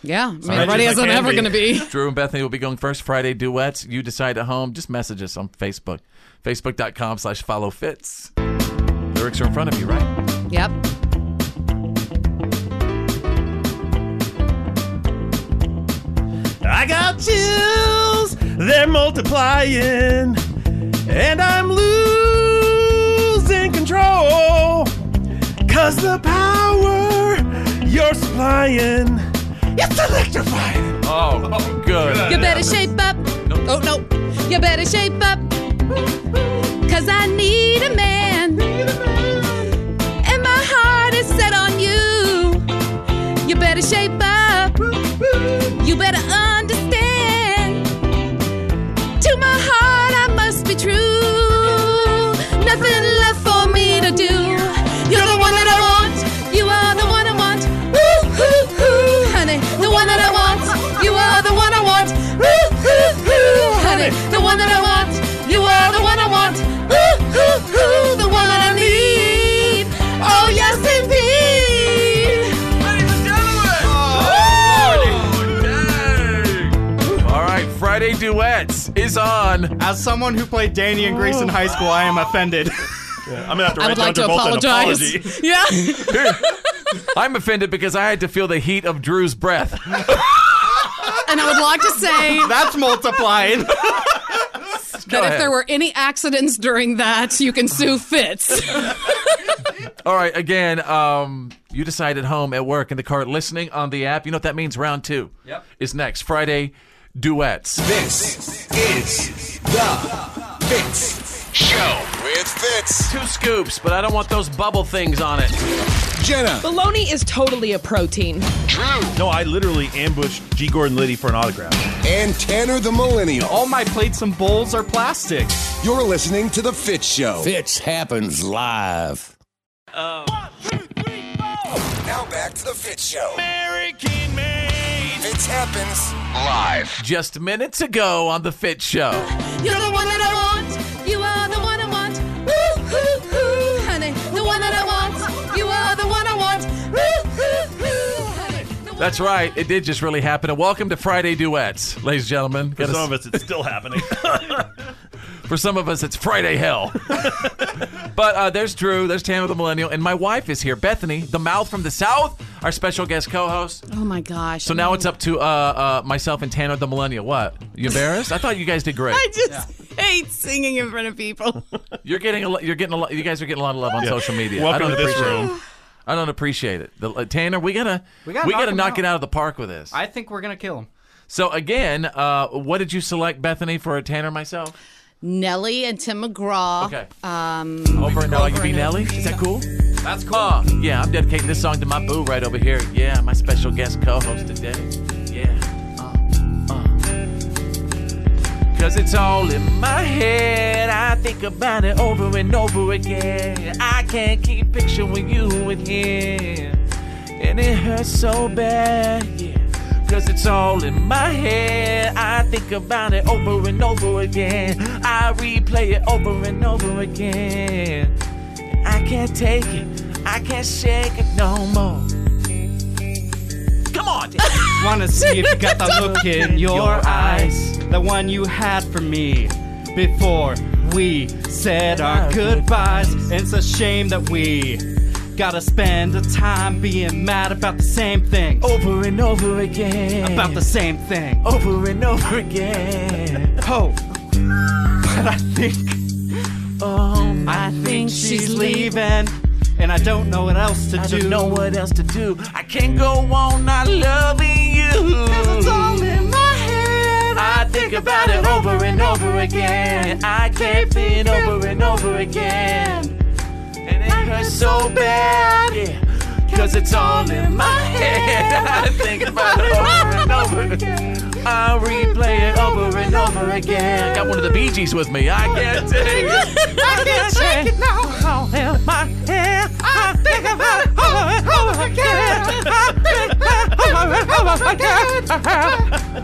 yeah, I mean, much ready as as I I'm ever gonna be. [LAUGHS] Drew and Bethany will be going first. Friday duets. You decide at home. Just message us on Facebook. Facebook.com slash follow Fitz. Lyrics are in front of you, right? Yep. I got chills, they're multiplying, and I'm losing control. Cause the power you're supplying, it's electrifying. Oh, oh good. You better shape up. Oh no. You better shape up. Cause I need a man. And my heart is set on you. You better shape up. You better understand. Duets on. As someone who played Danny and Grease in high school, I am offended. I'm gonna have to I write would down like to Travolta an apologize. apology. [LAUGHS] Yeah. [LAUGHS] I'm offended because I had to feel the heat of Drew's breath. [LAUGHS] and I would like to say That's multiplying. that if there were any accidents during that, you can sue Fitz. All right, again, um, you decide at home, at work, in the car, listening on the app. You know what that means? Round two Yep. is next. Friday duets. This is the Fitz Show with Fitz. Two scoops, but I don't want those bubble things on it. Jenna. Bologna is totally a protein. No, I literally ambushed G. Gordon Liddy for an autograph. And Tanner the Millennial. All my plates and bowls are plastic. You're listening to the Fitz Show. Fitz happens live. Now back to the Fitz Show. American made. Fitz happens live. Just minutes ago on the Fitz Show. You're the one that I want. You are the one I want. Woo, hoo, hoo, honey. The one that I want. You are the one I want. Woo, hoo, hoo, honey. That's right. It did just really happen. And welcome to Friday Duets, ladies and gentlemen. For Gotta some of us, it's still happening. [LAUGHS] For some of us, it's Friday hell. [LAUGHS] but uh, there's Drew, there's Tanner the Millennial, and my wife is here, Bethany, the mouth from the South, our special guest co-host. Oh my gosh. So now it's up to uh, uh, myself and Tanner the Millennial. What? You embarrassed? I thought you guys did great. [LAUGHS] I just hate singing in front of people. [LAUGHS] You're getting a, lo- you're getting a lot. You guys are getting a lot of love on Yeah. social media. Welcome I don't to this appreciate room. It. I don't appreciate it. The, uh, Tanner, we gotta We we gotta gotta, knock him knock out. it out of the park with this. I think we're gonna kill him. So again, uh, what did you select, Bethany, for a Tanner myself? Nelly and Tim McGraw. Okay. Um, Over and now you be Nelly. Is that cool? That's cool. Uh, yeah, I'm dedicating this song to my boo right over here. Yeah, my special guest co-host today. Yeah. Uh, uh. Cause it's all in my head. I think about it over and over again. I can't keep picturing you with him. And it hurts so bad. Yeah. Cause it's all in my head. I think about it over and over again. I replay it over and over again. I can't take it. I can't shake it no more. Come on. [LAUGHS] Wanna see if you got that look in your eyes, the one you had for me before we said our goodbyes. It's a shame that we gotta spend the time being mad about the same thing, over and over again. about the same thing. over and over again. Oh, but I think Oh, I think she's leaving, and I don't know what else to I do. don't know what else to do. I can't go on not loving you. Cause It's all in my head. I think about it over and over again. I can't fit over and over again. Hurts so bad. Yeah. Cause it's all in my head. I [LAUGHS] think about it over and over again. I replay it over and over again. Got one of the Bee Gees with me. I can't take [LAUGHS] it. I can't take it now. All in my head. I think about it over and over again. I think about it over and over again.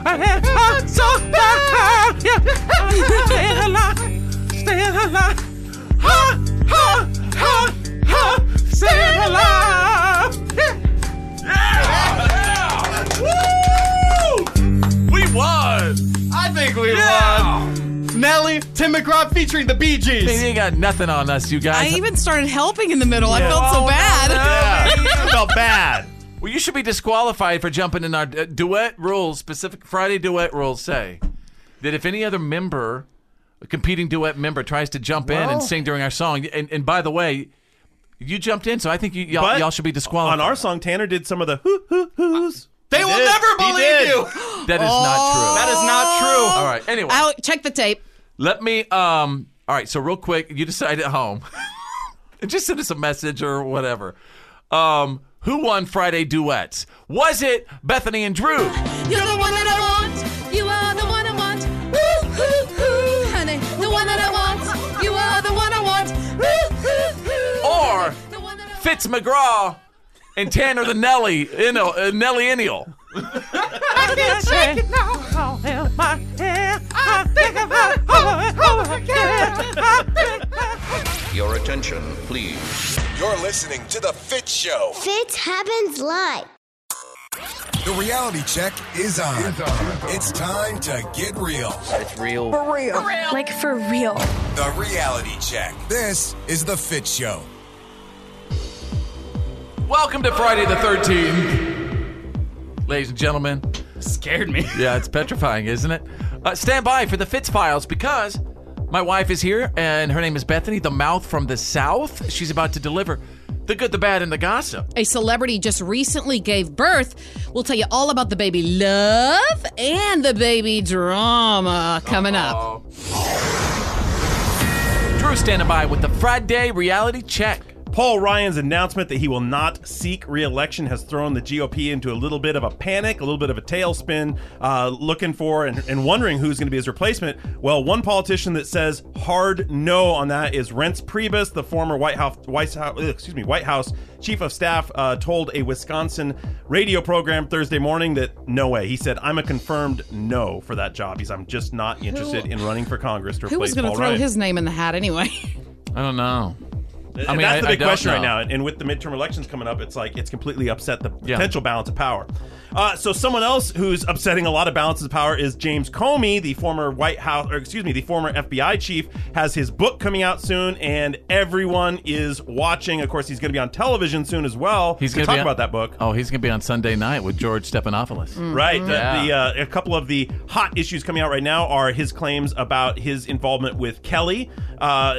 And it hurts so bad. Yeah. I'm staying alive. Staying alive. Ha, ha, ha. Staying alive. Yeah. Yeah. Woo! We won. I think we Yeah. won. Nelly, Tim McGraw featuring the Bee Gees. They ain't got nothing on us, you guys. I even started helping in the middle. I felt so Oh, bad. Yeah. [LAUGHS] I felt bad. Well, you should be disqualified for jumping in our uh, duet rules. Specific Friday duet rules say that if any other member, a competing duet member, tries to jump in and sing during our song, and, and by the way, you jumped in, so I think you, y'all, But y'all should be disqualified. On our song, Tanner did some of the hoo hoo hoos. They He will did. never He believe did. you. that is not true. That is not true. All right. Anyway, I'll check the tape. let me. Um. All right. So real quick, you decide at home. [LAUGHS] Just send us a message or whatever. Um. Who won Friday duets? Was it Bethany and Drew? You're the one that I want. Fitz McGraw and Tanner the Nelly, Inno, uh, Nelly Innial. I can't shake it now. I think about it over and over again. Your attention, please. You're listening to the Fitz Show. Fitz happens live. The reality check is on. It's time to get real. It's real. For real. Like for real. The reality check. This is The Fitz Show. Welcome to Friday the 13th. Ladies and gentlemen. Scared me. [LAUGHS] Yeah, it's petrifying, isn't it? Uh, stand by for the Fitz Files because my wife is here and her name is Bethany, the mouth from the South. She's about to deliver the good, the bad, and the gossip. A celebrity just recently gave birth. We'll tell you all about the baby love and the baby drama coming up. Drew standing by with the Friday reality check. Paul Ryan's announcement that he will not seek re-election has thrown the GOP into a little bit of a panic, a little bit of a tailspin, uh, looking for and, and wondering who's going to be his replacement. Well, one politician that says hard no on that is Reince Priebus, the former White House, White House, excuse me, White House chief of staff, uh, told a Wisconsin radio program Thursday morning that no way. He said, "I'm a confirmed no for that job." He's, "I'm just not interested in running for Congress to replace." Who was replace going to throw Ryan." his name in the hat anyway? [LAUGHS] I don't know. And I mean, that's the I big question right now. And with the midterm elections coming up, it's like it's completely upset the Yeah. potential balance of power. Uh, so someone else who's upsetting a lot of balances of power is James Comey, the former White House, or excuse me, the former FBI chief, has his book coming out soon, and everyone is watching. Of course, he's going to be on television soon as well. He's going to talk on- about that book. Oh, he's going to be on Sunday night with George Stephanopoulos. Right. The, Yeah. the uh, a couple of the hot issues coming out right now are his claims about his involvement with Kelly. Uh,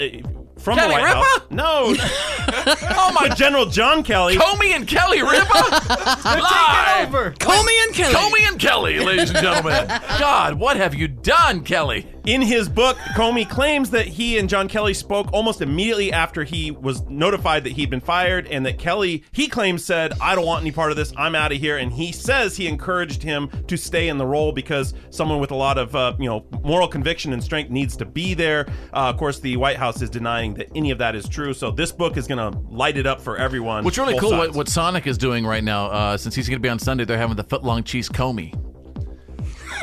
from Kelly the White Ripa? House. No. [LAUGHS] oh my General John Kelly. Comey and Kelly Ripa [LAUGHS] live. Comey and Kelly. Comey and Kelly, ladies and gentlemen. [LAUGHS] God, what have you done, Kelly? In his book, Comey claims that he and John Kelly spoke almost immediately after he was notified that he'd been fired, and that Kelly, he claims, said, I don't want any part of this, I'm out of here. And he says he encouraged him to stay in the role because someone with a lot of, uh, you know, moral conviction and strength needs to be there. Uh, of course, the White House is denying that any of that is true. So this book is going to light it up for everyone. What's really cool, what, what Sonic is doing right now, uh, since he's going to be on Sunday, they're having the footlong cheese Comey.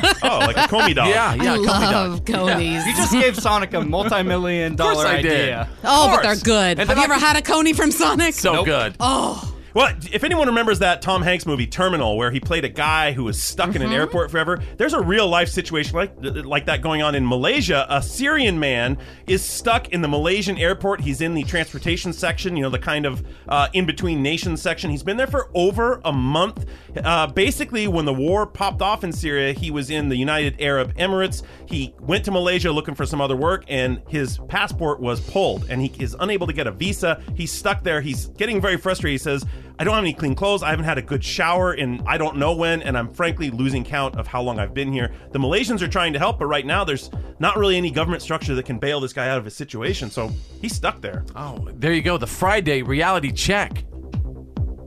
[LAUGHS] Oh, like a Comey dog. Yeah, yeah, I Comey love dog. Conies. You just gave Sonic a multi-million course dollar I did. idea. Oh, but they're good. And Have then you I ever can- had a Coney from Sonic? So good. Oh, Well, if anyone remembers that Tom Hanks movie Terminal, where he played a guy who was stuck in an airport forever, there's a real life situation like like that going on in Malaysia. A Syrian man is stuck in the Malaysian airport. He's in the transportation section, you know, the kind of uh, in between nations section. He's been there for over a month. Uh, basically, when the war popped off in Syria, he was in the United Arab Emirates. He went to Malaysia looking for some other work, and his passport was pulled, and he is unable to get a visa. He's stuck there. He's getting very frustrated. He says, I don't have any clean clothes. I haven't had a good shower in I don't know when, and I'm frankly losing count of how long I've been here. The Malaysians are trying to help, but right now there's not really any government structure that can bail this guy out of his situation. So he's stuck there. Oh, there you go. The Friday reality check.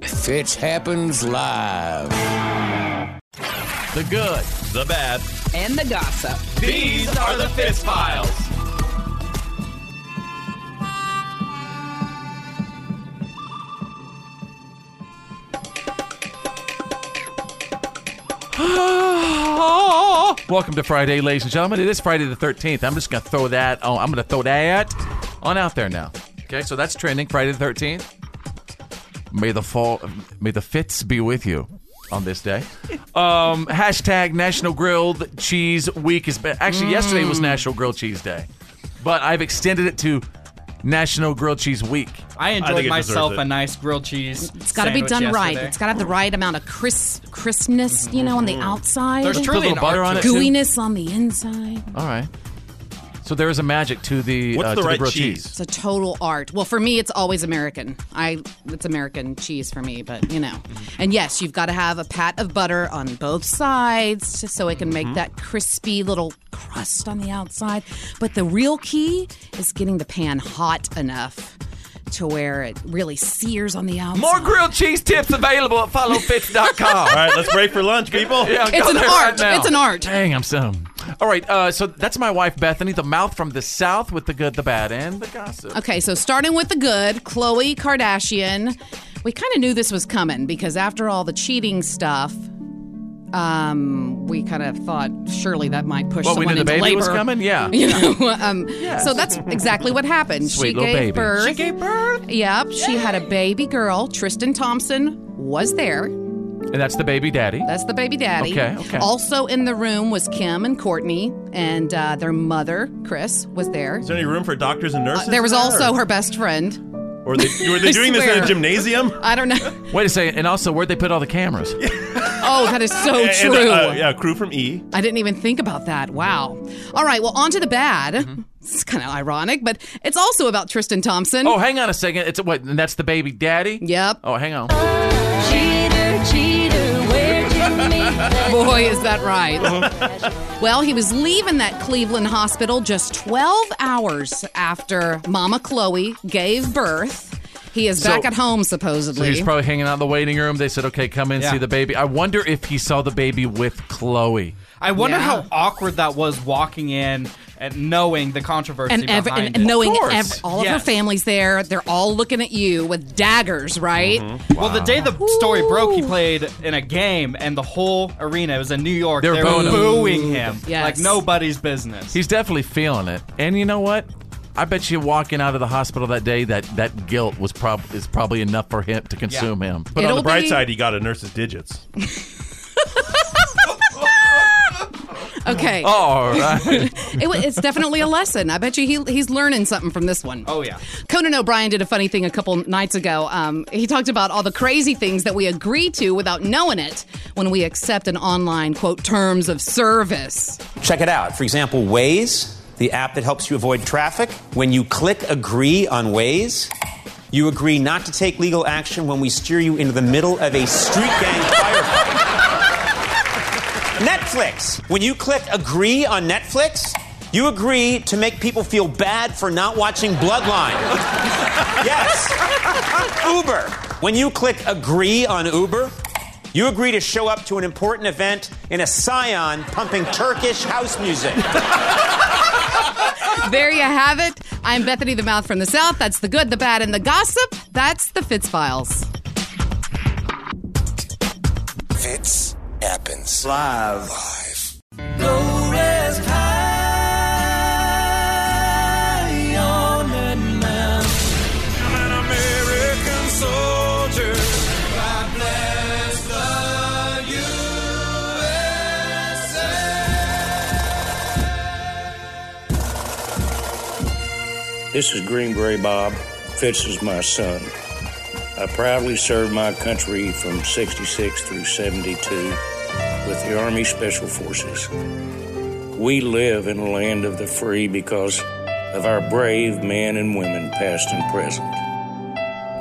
Fitz happens live. The good. The bad. And the gossip. These are the Fitz Files. Welcome to Friday, ladies and gentlemen. It is Friday the 13th. I'm just going to throw that. Oh, I'm going to throw that on out there now. Okay, so that's trending Friday the 13th. May the fall, may the Fitz be with you on this day. [LAUGHS] Um, hashtag National Grilled Cheese Week is actually yesterday was National Grilled Cheese Day, but I've extended it to National Grilled Cheese Week. I think enjoyed it myself deserves it. a nice grilled cheese. it's got to be done right. It's got to have the right amount of crisp, crispness, you know, on the mm-hmm. outside. There's Put a truly little an butter art on to it. too? gooiness on the inside. All right. So there is a magic to the What's uh, the to right the grilled cheese? cheese. It's a total art. Well, for me, it's always American. I it's American cheese for me, but you know. And yes, you've got to have a pat of butter on both sides just so it can make that crispy little crust on the outside. But the real key is getting the pan hot enough to where it really sears on the outside. More grilled cheese tips available at followfitz.com. All right, let's break for lunch, people. Yeah, It's an art. right. It's an art. Dang, I'm so. All right, uh, so that's my wife Bethany, the mouth from the south with the good, the bad, and the gossip. Okay, so starting with the good, Khloe Kardashian. We kind of knew this was coming because after all the cheating stuff, um, we kind of thought surely that might push Well, we someone knew the into baby labor. was coming. Yeah. [LAUGHS] You know, [LAUGHS] um, so that's exactly what happened. Sweet she little gave baby. birth. She gave birth. Yep, she had a baby girl. Tristan Thompson was there. And that's the baby daddy. That's the baby daddy. Okay, okay. Also in the room was Kim and Kourtney, and uh, their mother, Kris, was there. Is there any room for doctors and nurses? Uh, there was there, also or- her best friend. Or they, were they I doing this in a gymnasium? [LAUGHS] I don't know. Wait a second. And also, where'd they put all the cameras? [LAUGHS] Oh, that is so And, true. uh, yeah, crew from E. I didn't even think about that. Wow. All right, well, on to the bad. Mm-hmm. It's kind of ironic, but it's also about Tristan Thompson. Oh, hang on a second. It's what? And that's the baby daddy. Yep. Oh, hang on. Cheater, cheater, [LAUGHS] Boy, is that right. well, he was leaving that Cleveland hospital just 12 hours after Mama Khloe gave birth. He is So- back at home, So supposedly. he's probably hanging out in the waiting room. They said, "Okay, come in, Yeah. see the baby." I wonder if he saw the baby with Khloe. I wonder Yeah. how awkward that was walking in and knowing the controversy and, every, behind and, it. and knowing ev- all of her family's there, they're all looking at you with daggers, right? Mm-hmm. Well, the day the story broke, he played in a game, and the whole arena it was in New York. They They were were, booing him. booing him Yes. like nobody's business. He's definitely feeling it. And you know what? I bet you walking out of the hospital that day, that that guilt was prob is probably enough for him to consume him. But on It'll the bright be- side, he got a [LAUGHS] nurse's digits. [LAUGHS] Okay. [LAUGHS] All right. [LAUGHS] It, it's definitely a lesson. I bet you he, he's learning something from this one. oh yeah. Conan O'Brien did a funny thing a couple nights ago. Um, he talked about all the crazy things that we agree to without knowing it when we accept an online, quote, terms of service. Check it out. For example, Waze, the app that helps you avoid traffic. When you click agree on Waze, you agree not to take legal action when we steer you into the middle of a street gang firefight. [LAUGHS] Netflix. When you click agree on Netflix, you agree to make people feel bad for not watching Bloodline. [LAUGHS] yes. Uber. When you click agree on Uber, you agree to show up to an important event in a Scion pumping Turkish house music. [LAUGHS] There you have it. I'm Bethany the Mouth from the South. That's the good, the bad, and the gossip. That's the Fitz Files. Fitz happens Live. live. I'm an American soldier. God bless the USA. This is Green Beret Bob. Fitz is my son. I proudly served my country from 66 through 72 with the Army Special Forces. We live in a land of the free because of our brave men and women, past and present.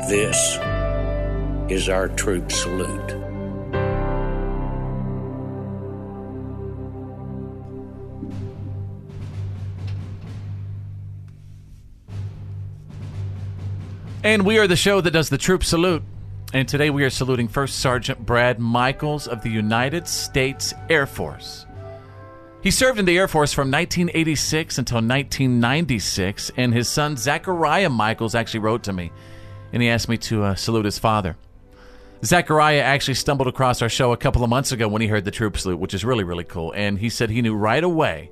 This is our troop salute. And we are the show that does the troop salute. And today we are saluting First Sergeant Brad Michaels of the United States Air Force. He served in the Air Force from 1986 until 1996, and his son Zachariah Michaels actually wrote to me, and he asked me to uh, salute his father. Zachariah actually stumbled across our show a couple of months ago when he heard the troop salute, which is really, really cool. And he said he knew right away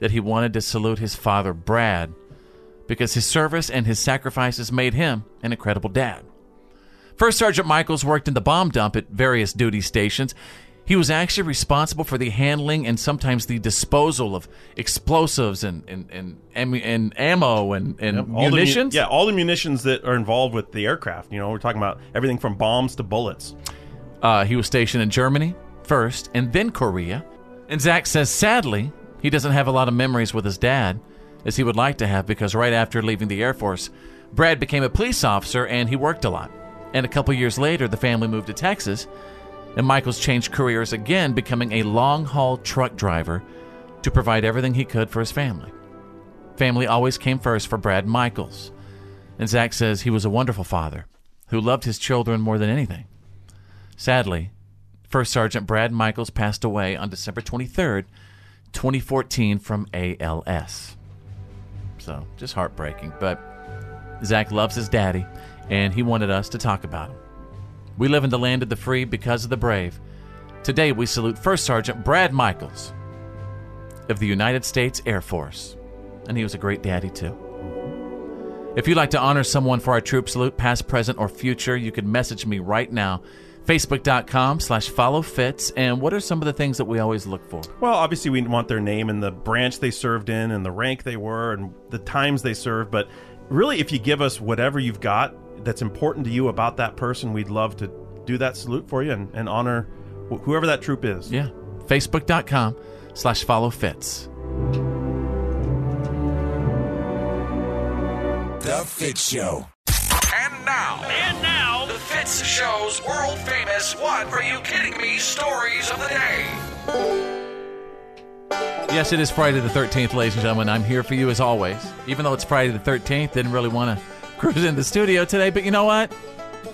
that he wanted to salute his father, Brad, because his service and his sacrifices made him an incredible dad. First Sergeant Michaels worked in the bomb dump at various duty stations. He was actually responsible for the handling and sometimes the disposal of explosives and and and, and ammo and, and mu- munitions. yeah, all the munitions that are involved with the aircraft. You know, we're talking about everything from bombs to bullets. Uh, he was stationed in Germany first and then Korea. And Zach says, sadly, he doesn't have a lot of memories with his dad as he would like to have because right after leaving the Air Force, Brad became a police officer and he worked a lot. And a couple years later, the family moved to Texas, and Michaels changed careers again, becoming a long haul truck driver to provide everything he could for his family. Family always came first for Brad Michaels. And Zach says he was a wonderful father who loved his children more than anything. Sadly, First Sergeant Brad Michaels passed away on December 23rd, 2014, from ALS. So, just heartbreaking. But Zach loves his daddy, and he wanted us to talk about him. We live in the land of the free because of the brave. Today, we salute First Sergeant Brad Michaels of the United States Air Force. And he was a great daddy, too. If you'd like to honor someone for our troop salute, past, present, or future, you can message me right now. Facebook.com slash follow Fitz. And what are some of the things that we always look for? Well, obviously, we want their name and the branch they served in and the rank they were and the times they served. But really, if you give us whatever you've got that's important to you about that person, we'd love to do that salute for you and, and honor wh- whoever that troop is. Yeah. Facebook.com slash follow Fitz. The Fitz Show. And now, and now, the Fitz Show's world famous "What Are You Kidding Me?" stories of the day. Yes, it is Friday the 13th, ladies and gentlemen. I'm here for you as always. Even though it's Friday the 13th, didn't really want to cruise in the studio today, but you know what?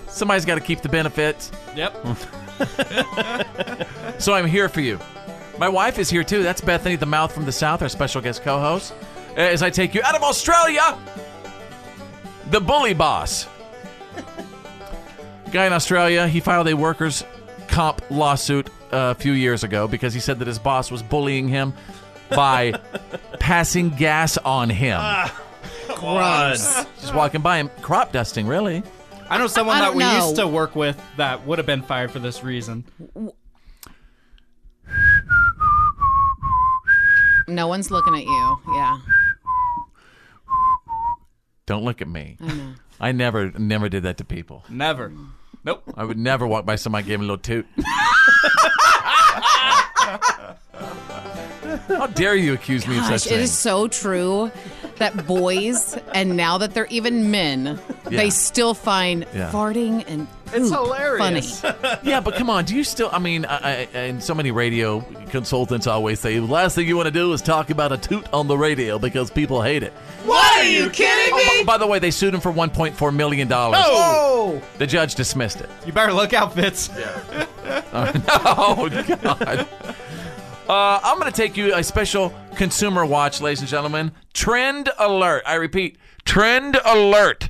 Somebody's got to keep the benefits. Yep. [LAUGHS] So I'm here for you. My wife is here too. That's Bethany, the mouth from the south, our special guest co host. As I take you out of Australia, the bully boss. [LAUGHS] Guy in Australia, he filed a workers' comp lawsuit uh, a few years ago because he said that his boss was bullying him by [LAUGHS] passing gas on him. Gross. [LAUGHS] Just walking by him, crop dusting, really. I know someone I that don't we know. used to work with that would have been fired for this reason. No one's looking at you. Yeah. Don't look at me. I know. [LAUGHS] I never, never did that to people. Never. Nope. I would never walk by somebody and give him a little toot. [LAUGHS] How dare you accuse me of Gosh, such it things? is so true that boys, and now that they're even men, Yeah. they still find Yeah. farting and It's poop hilarious. funny. [LAUGHS] yeah, but come on, do you still? I mean, I, I, and so many radio consultants always say, the last thing you want to do is talk about a toot on the radio because people hate it. What are you kidding Oh, by, by the way, they sued him for 1.4 million dollars. Oh! The judge dismissed it. You better look out, Fitz. [LAUGHS] oh [LAUGHS] God. Uh, I'm going to take you a special consumer watch, ladies and gentlemen. Trend alert. I repeat, trend alert.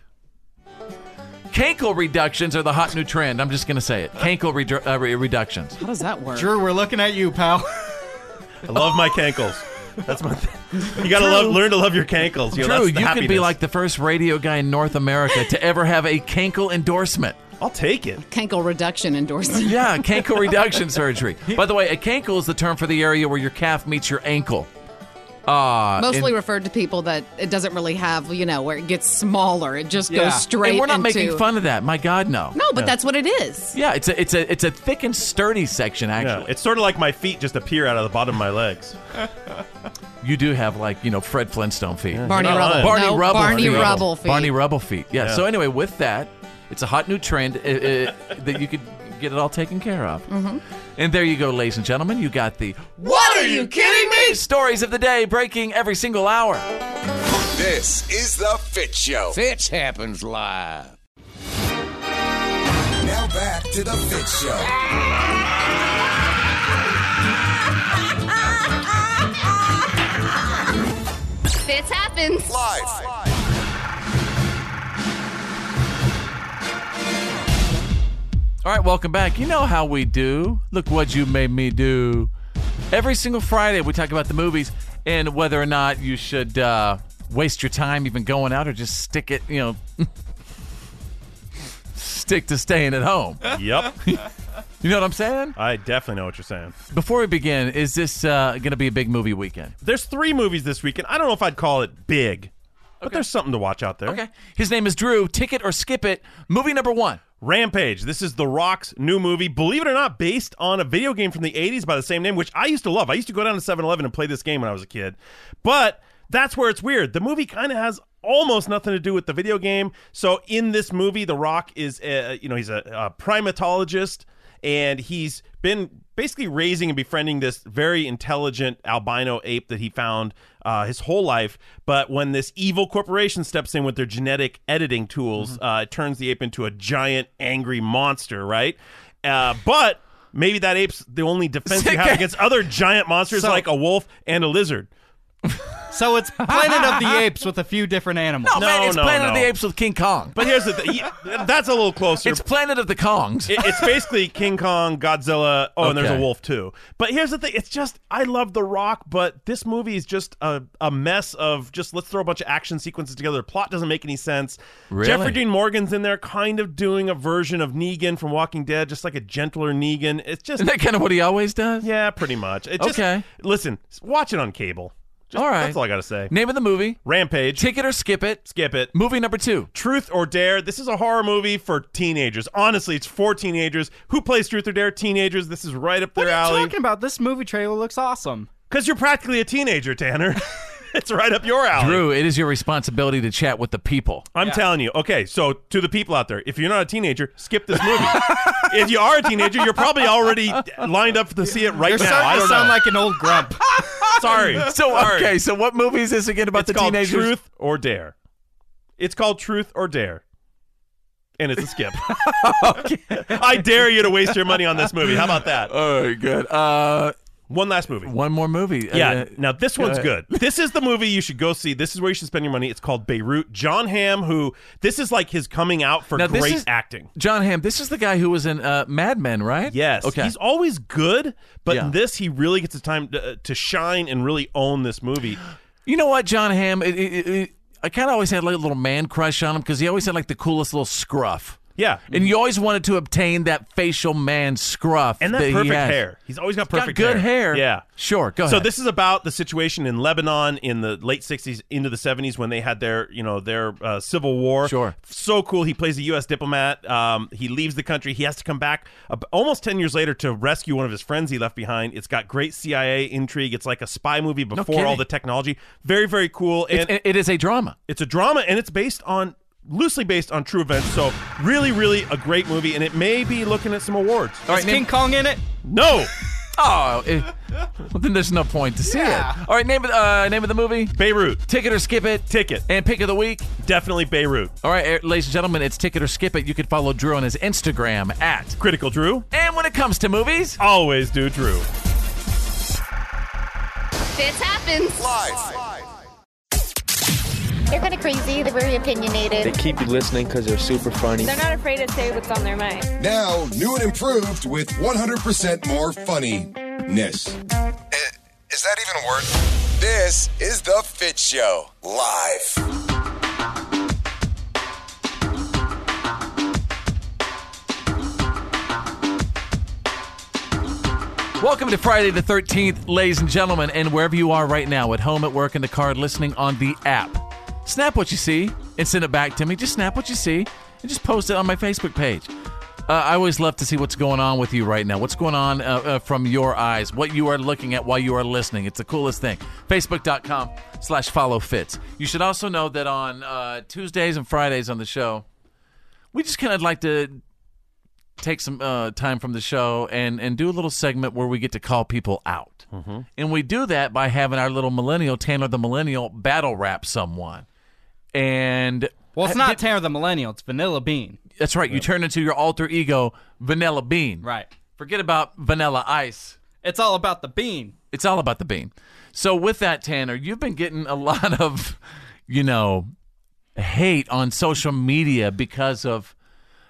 Cankle reductions are the hot new trend. I'm just going to say it. Cankle redu- uh, re- reductions. How does that work? Drew, we're looking at you, pal. I love my cankles. That's my thing. You got to love, learn to love your cankles. You know, Drew, that's the you could be like the first radio guy in North America to ever have a Cankle endorsement. I'll take it. Cankle reduction endorsement. [LAUGHS] Yeah, cankle reduction surgery. By the way, a cankle is the term for the area where your calf meets your ankle. Uh, Mostly and- referred to people that it doesn't really have, you know, where it gets smaller. It just Yeah. goes straight. And we're not into... making fun of that. My God, no. No, but that's what it is. Yeah, it's a it's a it's a thick and sturdy section. Yeah, Actually, it's sort of like my feet just appear out of the bottom of my legs. you do have like you know Fred Flintstone feet. Barney You're not Rubble. Barney No, Rubble Barney feet. Rubble feet. Barney Rubble feet. Yeah. Yeah. So anyway, with that, it's a hot new trend uh, uh, that you could get it all taken care of. Mm-hmm. And there you go, ladies and gentlemen. You got the What are you kidding me? Stories of the day breaking every single hour. This is The Fitz Show. Fitz happens live. Now back to The Fitz Show. Fitz happens. Live. All right, welcome back. You know how we do. Look what you made me do. Every single Friday, we talk about the movies and whether or not you should uh, waste your time even going out or just stick it, you know, [LAUGHS] stick to staying at home. Yep. [LAUGHS] You know what I'm saying? I definitely know what you're saying. Before we begin, is this uh, going to be a big movie weekend? There's three movies this weekend. I don't know if I'd call it big, but there's something to watch out there. Okay. His name is Drew. Ticket or skip it. Movie number one. Rampage. This is The Rock's new movie, believe it or not, based on a video game from the 80s by the same name, which I used to love. I used to go down to 7 Eleven and play this game when I was a kid. But that's where it's weird. The movie kind of has almost nothing to do with the video game. So in this movie, The Rock is, a, you know, he's a, a primatologist and he's been basically raising and befriending this very intelligent albino ape that he found uh, his whole life. But when this evil corporation steps in with their genetic editing tools, uh, it turns the ape into a giant, angry monster, right? Uh, but maybe that ape's the only defense you [LAUGHS] have against other giant monsters So- like a wolf and a lizard. So it's Planet of the Apes with a few different animals. No, man, it's no, Planet of no. the Apes with King Kong. But here's the thing. That's a little closer. It's Planet of the Kongs. It- it's basically King Kong, Godzilla. Oh, and there's a Okay. wolf too. But here's the thing: it's just I love The Rock, but this movie is just a, a mess of just let's throw a bunch of action sequences together. The plot doesn't make any sense. Really? Jeffrey Dean Morgan's in there, kind of doing a version of Negan from Walking Dead, just like a gentler Negan. It's just Isn't that kind of what he always does? yeah, pretty much. It just, Okay. listen, watch it on cable. Just- All right. that's all I gotta say. Name of the movie. Rampage. Ticket or skip it. Skip it. Movie number two. Truth or Dare. This is a horror movie for teenagers. Honestly, it's for teenagers. Who plays Truth or Dare? Teenagers. This is right up their alley. What are you alley. talking about? This movie trailer looks awesome. Because you're practically a teenager, Tanner. [LAUGHS] it's right up your alley. Drew, it is your responsibility to chat with the people. I'm telling you. Okay, so to the people out there, if you're not a teenager, skip this movie. [LAUGHS] if you are a teenager, you're probably already lined up to see it right You're now. starting I to don't sound know. like an old grump. [LAUGHS] Sorry. So Sorry. okay, so what movie is this again about it's the called teenagers? Truth or Dare. It's called Truth or Dare. And it's a skip. [LAUGHS] I dare you to waste your money on this movie. How about that? All right, good. Uh, One last movie. one more movie. Yeah. Uh, now this one's good. [LAUGHS] This is the movie you should go see. This is where you should spend your money. It's called Beirut. Jon Hamm, who this is like his coming out for Now, great is- acting. Jon Hamm. This is the guy who was in uh, Mad Men, right? Yes. Okay. He's always good, but Yeah. in this he really gets the time to, to shine and really own this movie. You know what, Jon Hamm? It, it, it, I kind of always had like a little man crush on him because he always had like the coolest little scruff. Yeah. And you always wanted to obtain that facial man scruff And that, he perfect has. hair. He's always got perfect, hair. Got good hair. Yeah. Sure. Go ahead. so ahead. this is about the situation in Lebanon in the late '60s into the '70s when they had their, you know, their uh, civil war. Sure. So cool. He plays a U.S. diplomat. Um, he leaves the country. He has to come back uh, almost ten years later to rescue one of his friends he left behind. It's got great CIA intrigue. It's like a spy movie before all the technology. Very, very cool. And It's- it is a drama. it's a drama, and it's based on loosely based on true events. So really, really a great movie, and it may be looking at some awards. Is King Kong in it? No. [LAUGHS] Oh, eh, well, then there's no point to see Yeah. it. All right, name of uh, name of the movie. Beirut. Ticket or skip it. Ticket. And pick of the week. Definitely Beirut. All right, eh, ladies and gentlemen, it's Ticket or Skip It. You can follow Drew on his Instagram at Critical Drew. And when it comes to movies, always do Drew. This happens. They're kind of crazy. They're very opinionated. They keep you listening because they're super funny. They're not afraid to say what's on their mind. Now, new and improved with 100% more funniness. Is that even a word? This is The Fitz Show, live. Welcome to Friday the 13th, ladies and gentlemen, and wherever you are right now, at home, at work, in the car, listening on the app. Snap what you see and send it back to me. Just snap what you see and just post it on my Facebook page. Uh, I always love to see what's going on with you right now. What's going on uh, uh, from your eyes, what you are looking at while you are listening. It's the coolest thing. Facebook.com slash follow fitz. You should also know that on uh, Tuesdays and Fridays on the show, we just kind of like to take some uh, time from the show and, and do a little segment where we get to call people out. Mm-hmm. And we do that by having our little millennial, Tanner the Millennial, battle rap someone. And Well, it's not Tanner the Millennial. It's Vanilla Bean. that's right. You turn into your alter ego, Vanilla Bean. Right. Forget about Vanilla Ice. It's all about the bean. It's all about the bean. So with that, Tanner, you've been getting a lot of, you know, hate on social media because of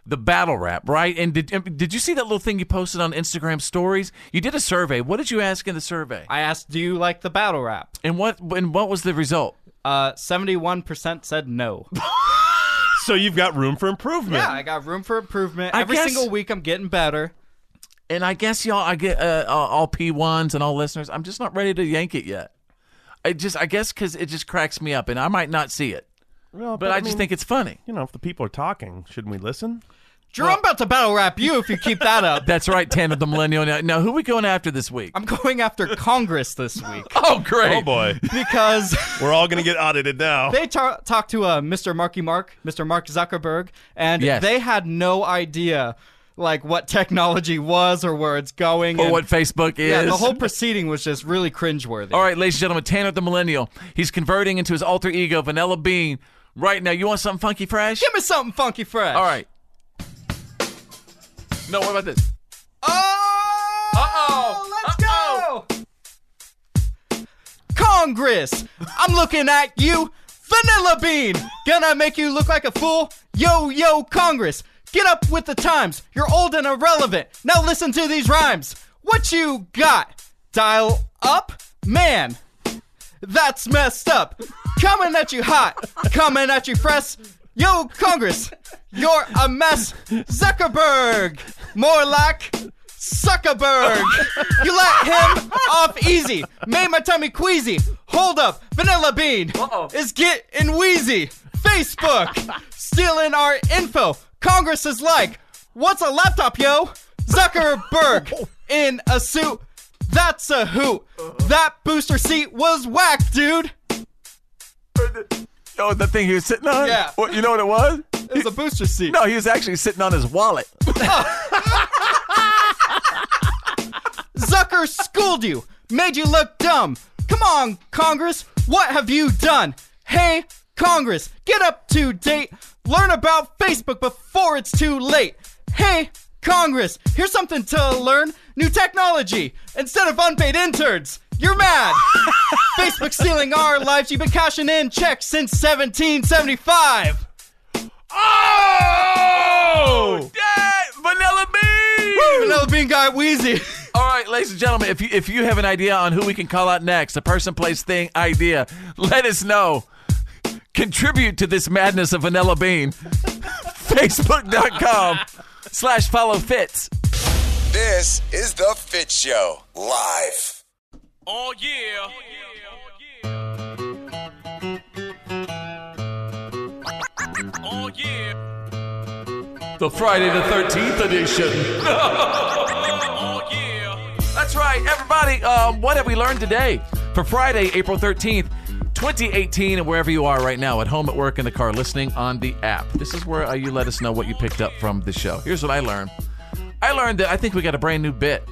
the battle rap, right? And did did you see that little thing you posted on Instagram stories? You did a survey. What did you ask in the survey? I asked, "Do you like the battle rap?" And what and what was the result? Uh, seventy-one percent said no. [LAUGHS] So you've got room for improvement. yeah, I got room for improvement. I Every guess- single week, I'm getting better. And I guess y'all, I get uh, all P ones and all listeners. I'm just not ready to yank it yet. I just, I guess, because it just cracks me up, and I might not see it, Well, but, I, just mean, think it's funny. you know, if the people are talking, shouldn't we listen? Drew, I'm about to battle rap you if you keep that up. [LAUGHS] That's right, Tanner the Millennial. Now, now, who we going after this week? I'm going after Congress this week [LAUGHS] Oh, great! Oh boy, because [LAUGHS] we're all gonna get audited now. they ta- talked to uh, Mr. Marky Mark, Mr. Mark Zuckerberg, and Yes. they had no idea like what technology was or where it's going. or and- what Facebook is. Yeah, the whole proceeding was just really cringeworthy. All right, ladies and gentlemen, Tanner the Millennial. He's converting into his alter ego, Vanilla Bean. Right now, you want something funky fresh? Give me something funky fresh. All right. No, what about this? Oh! Uh-oh! Let's Uh-oh! go! Congress. I'm looking at you, Vanilla Bean. Gonna make you look like a fool. Yo, yo, Congress. Get up with the times. You're old and irrelevant. Now listen to these rhymes. What you got? Dial up? Man, that's messed up. Coming at you hot. Coming at you fresh. Yo, Congress, you're a mess. Zuckerberg, more like Zuckerberg. You let him off easy. Made my tummy queasy. Hold up, Vanilla Bean is getting wheezy. Facebook stealing our info. Congress is like, what's a laptop, yo? Zuckerberg in a suit. That's a hoot. That booster seat was whack, dude. Oh, the thing he was sitting on? Yeah. What, you know what it was? It was a booster seat. No, he was actually sitting on his wallet. [LAUGHS] Zucker schooled you, made you look dumb. Come on, Congress, what have you done? Hey, Congress, get up to date. Learn about Facebook before it's too late. Hey, Congress, here's something to learn new technology instead of unpaid interns. You're mad. [LAUGHS] Facebook stealing our lives. You've been cashing in checks since 1775. Oh! Yeah! Vanilla Bean! Vanilla Bean got wheezy. [LAUGHS] All right, ladies and gentlemen, if you if you have an idea on who we can call out next, a person, place, thing, idea, let us know. Contribute to this madness of Vanilla Bean. [LAUGHS] Facebook.com slash follow fitz. This is The Fitz Show, live. Oh yeah. Oh yeah. The Friday the 13th edition. [LAUGHS] Oh yeah. That's right, everybody. Um, what have we learned today for Friday, April 13th, 2018, and wherever you are right now, at home, at work, in the car, listening on the app? This is where uh, you let us know what you picked up from the show. Here's what I learned I learned that I think we got a brand new bit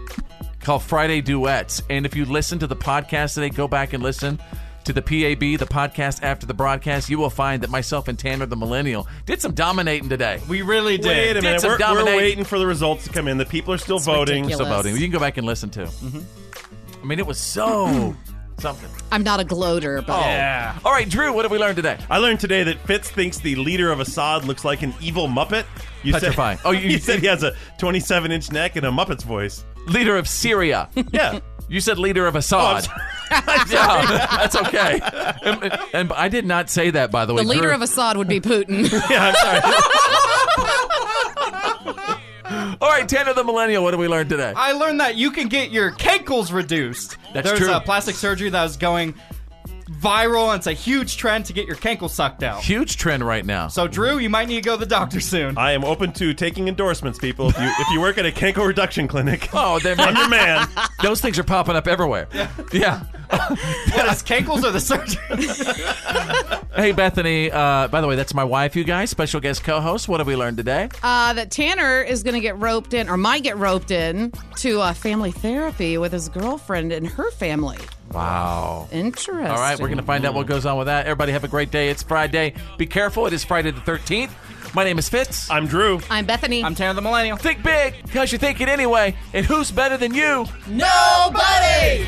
called Friday Duets. And if you listen to the podcast today, go back and listen to the PAB, the podcast after the broadcast, you will find that myself and Tanner the Millennial did some dominating today. We really did. Wait a Did minute. some We're, we're waiting for the results to come in. The people are still voting. Still voting. You can go back and listen to. Mm-hmm. I mean, it was so [CLEARS THROAT] something. I'm not a gloater, but oh. Yeah. All right, Drew, what have we learned today? I learned today that Fitz thinks the leader of Assad looks like an evil Muppet. You Petrifying. Said, Oh, [LAUGHS] you- you said he has a 27 inch neck and a Muppet's voice. Leader of Syria. [LAUGHS] Yeah. You said leader of Assad. Oh, I'm [LAUGHS] yeah, that's okay. And, and I did not say that, by the way. the leader Drew- of Assad would be Putin. yeah, I'm sorry. All right, Tanner the Millennial, what did we learn today? I learned that you can get your cankles reduced. That's true. There's true. a plastic surgery that was going viral, and it's a huge trend to get your cankles sucked out. Huge trend right now. So, Drew, you might need to go to the doctor soon. I am open to taking endorsements, people. If you if you work at a cankle reduction clinic, [LAUGHS] Oh, they're [LAUGHS] I'm your man. [LAUGHS] Those things are popping up everywhere. Yeah. What is cankles or the surgery? Hey, Bethany. Uh, by the way, that's my wife, you guys. Special guest co host. What have we learned today? uh, that Tanner is going to get roped in, or might get roped in, to uh, family therapy with his girlfriend and her family. Wow. Interesting. All right, we're going to find out what goes on with that. Everybody have a great day. It's Friday. Be careful. It is Friday the 13th. My name is Fitz. I'm Drew. I'm Bethany. I'm Tanner the Millennial. Think big, because you think it anyway. And who's better than you? Nobody!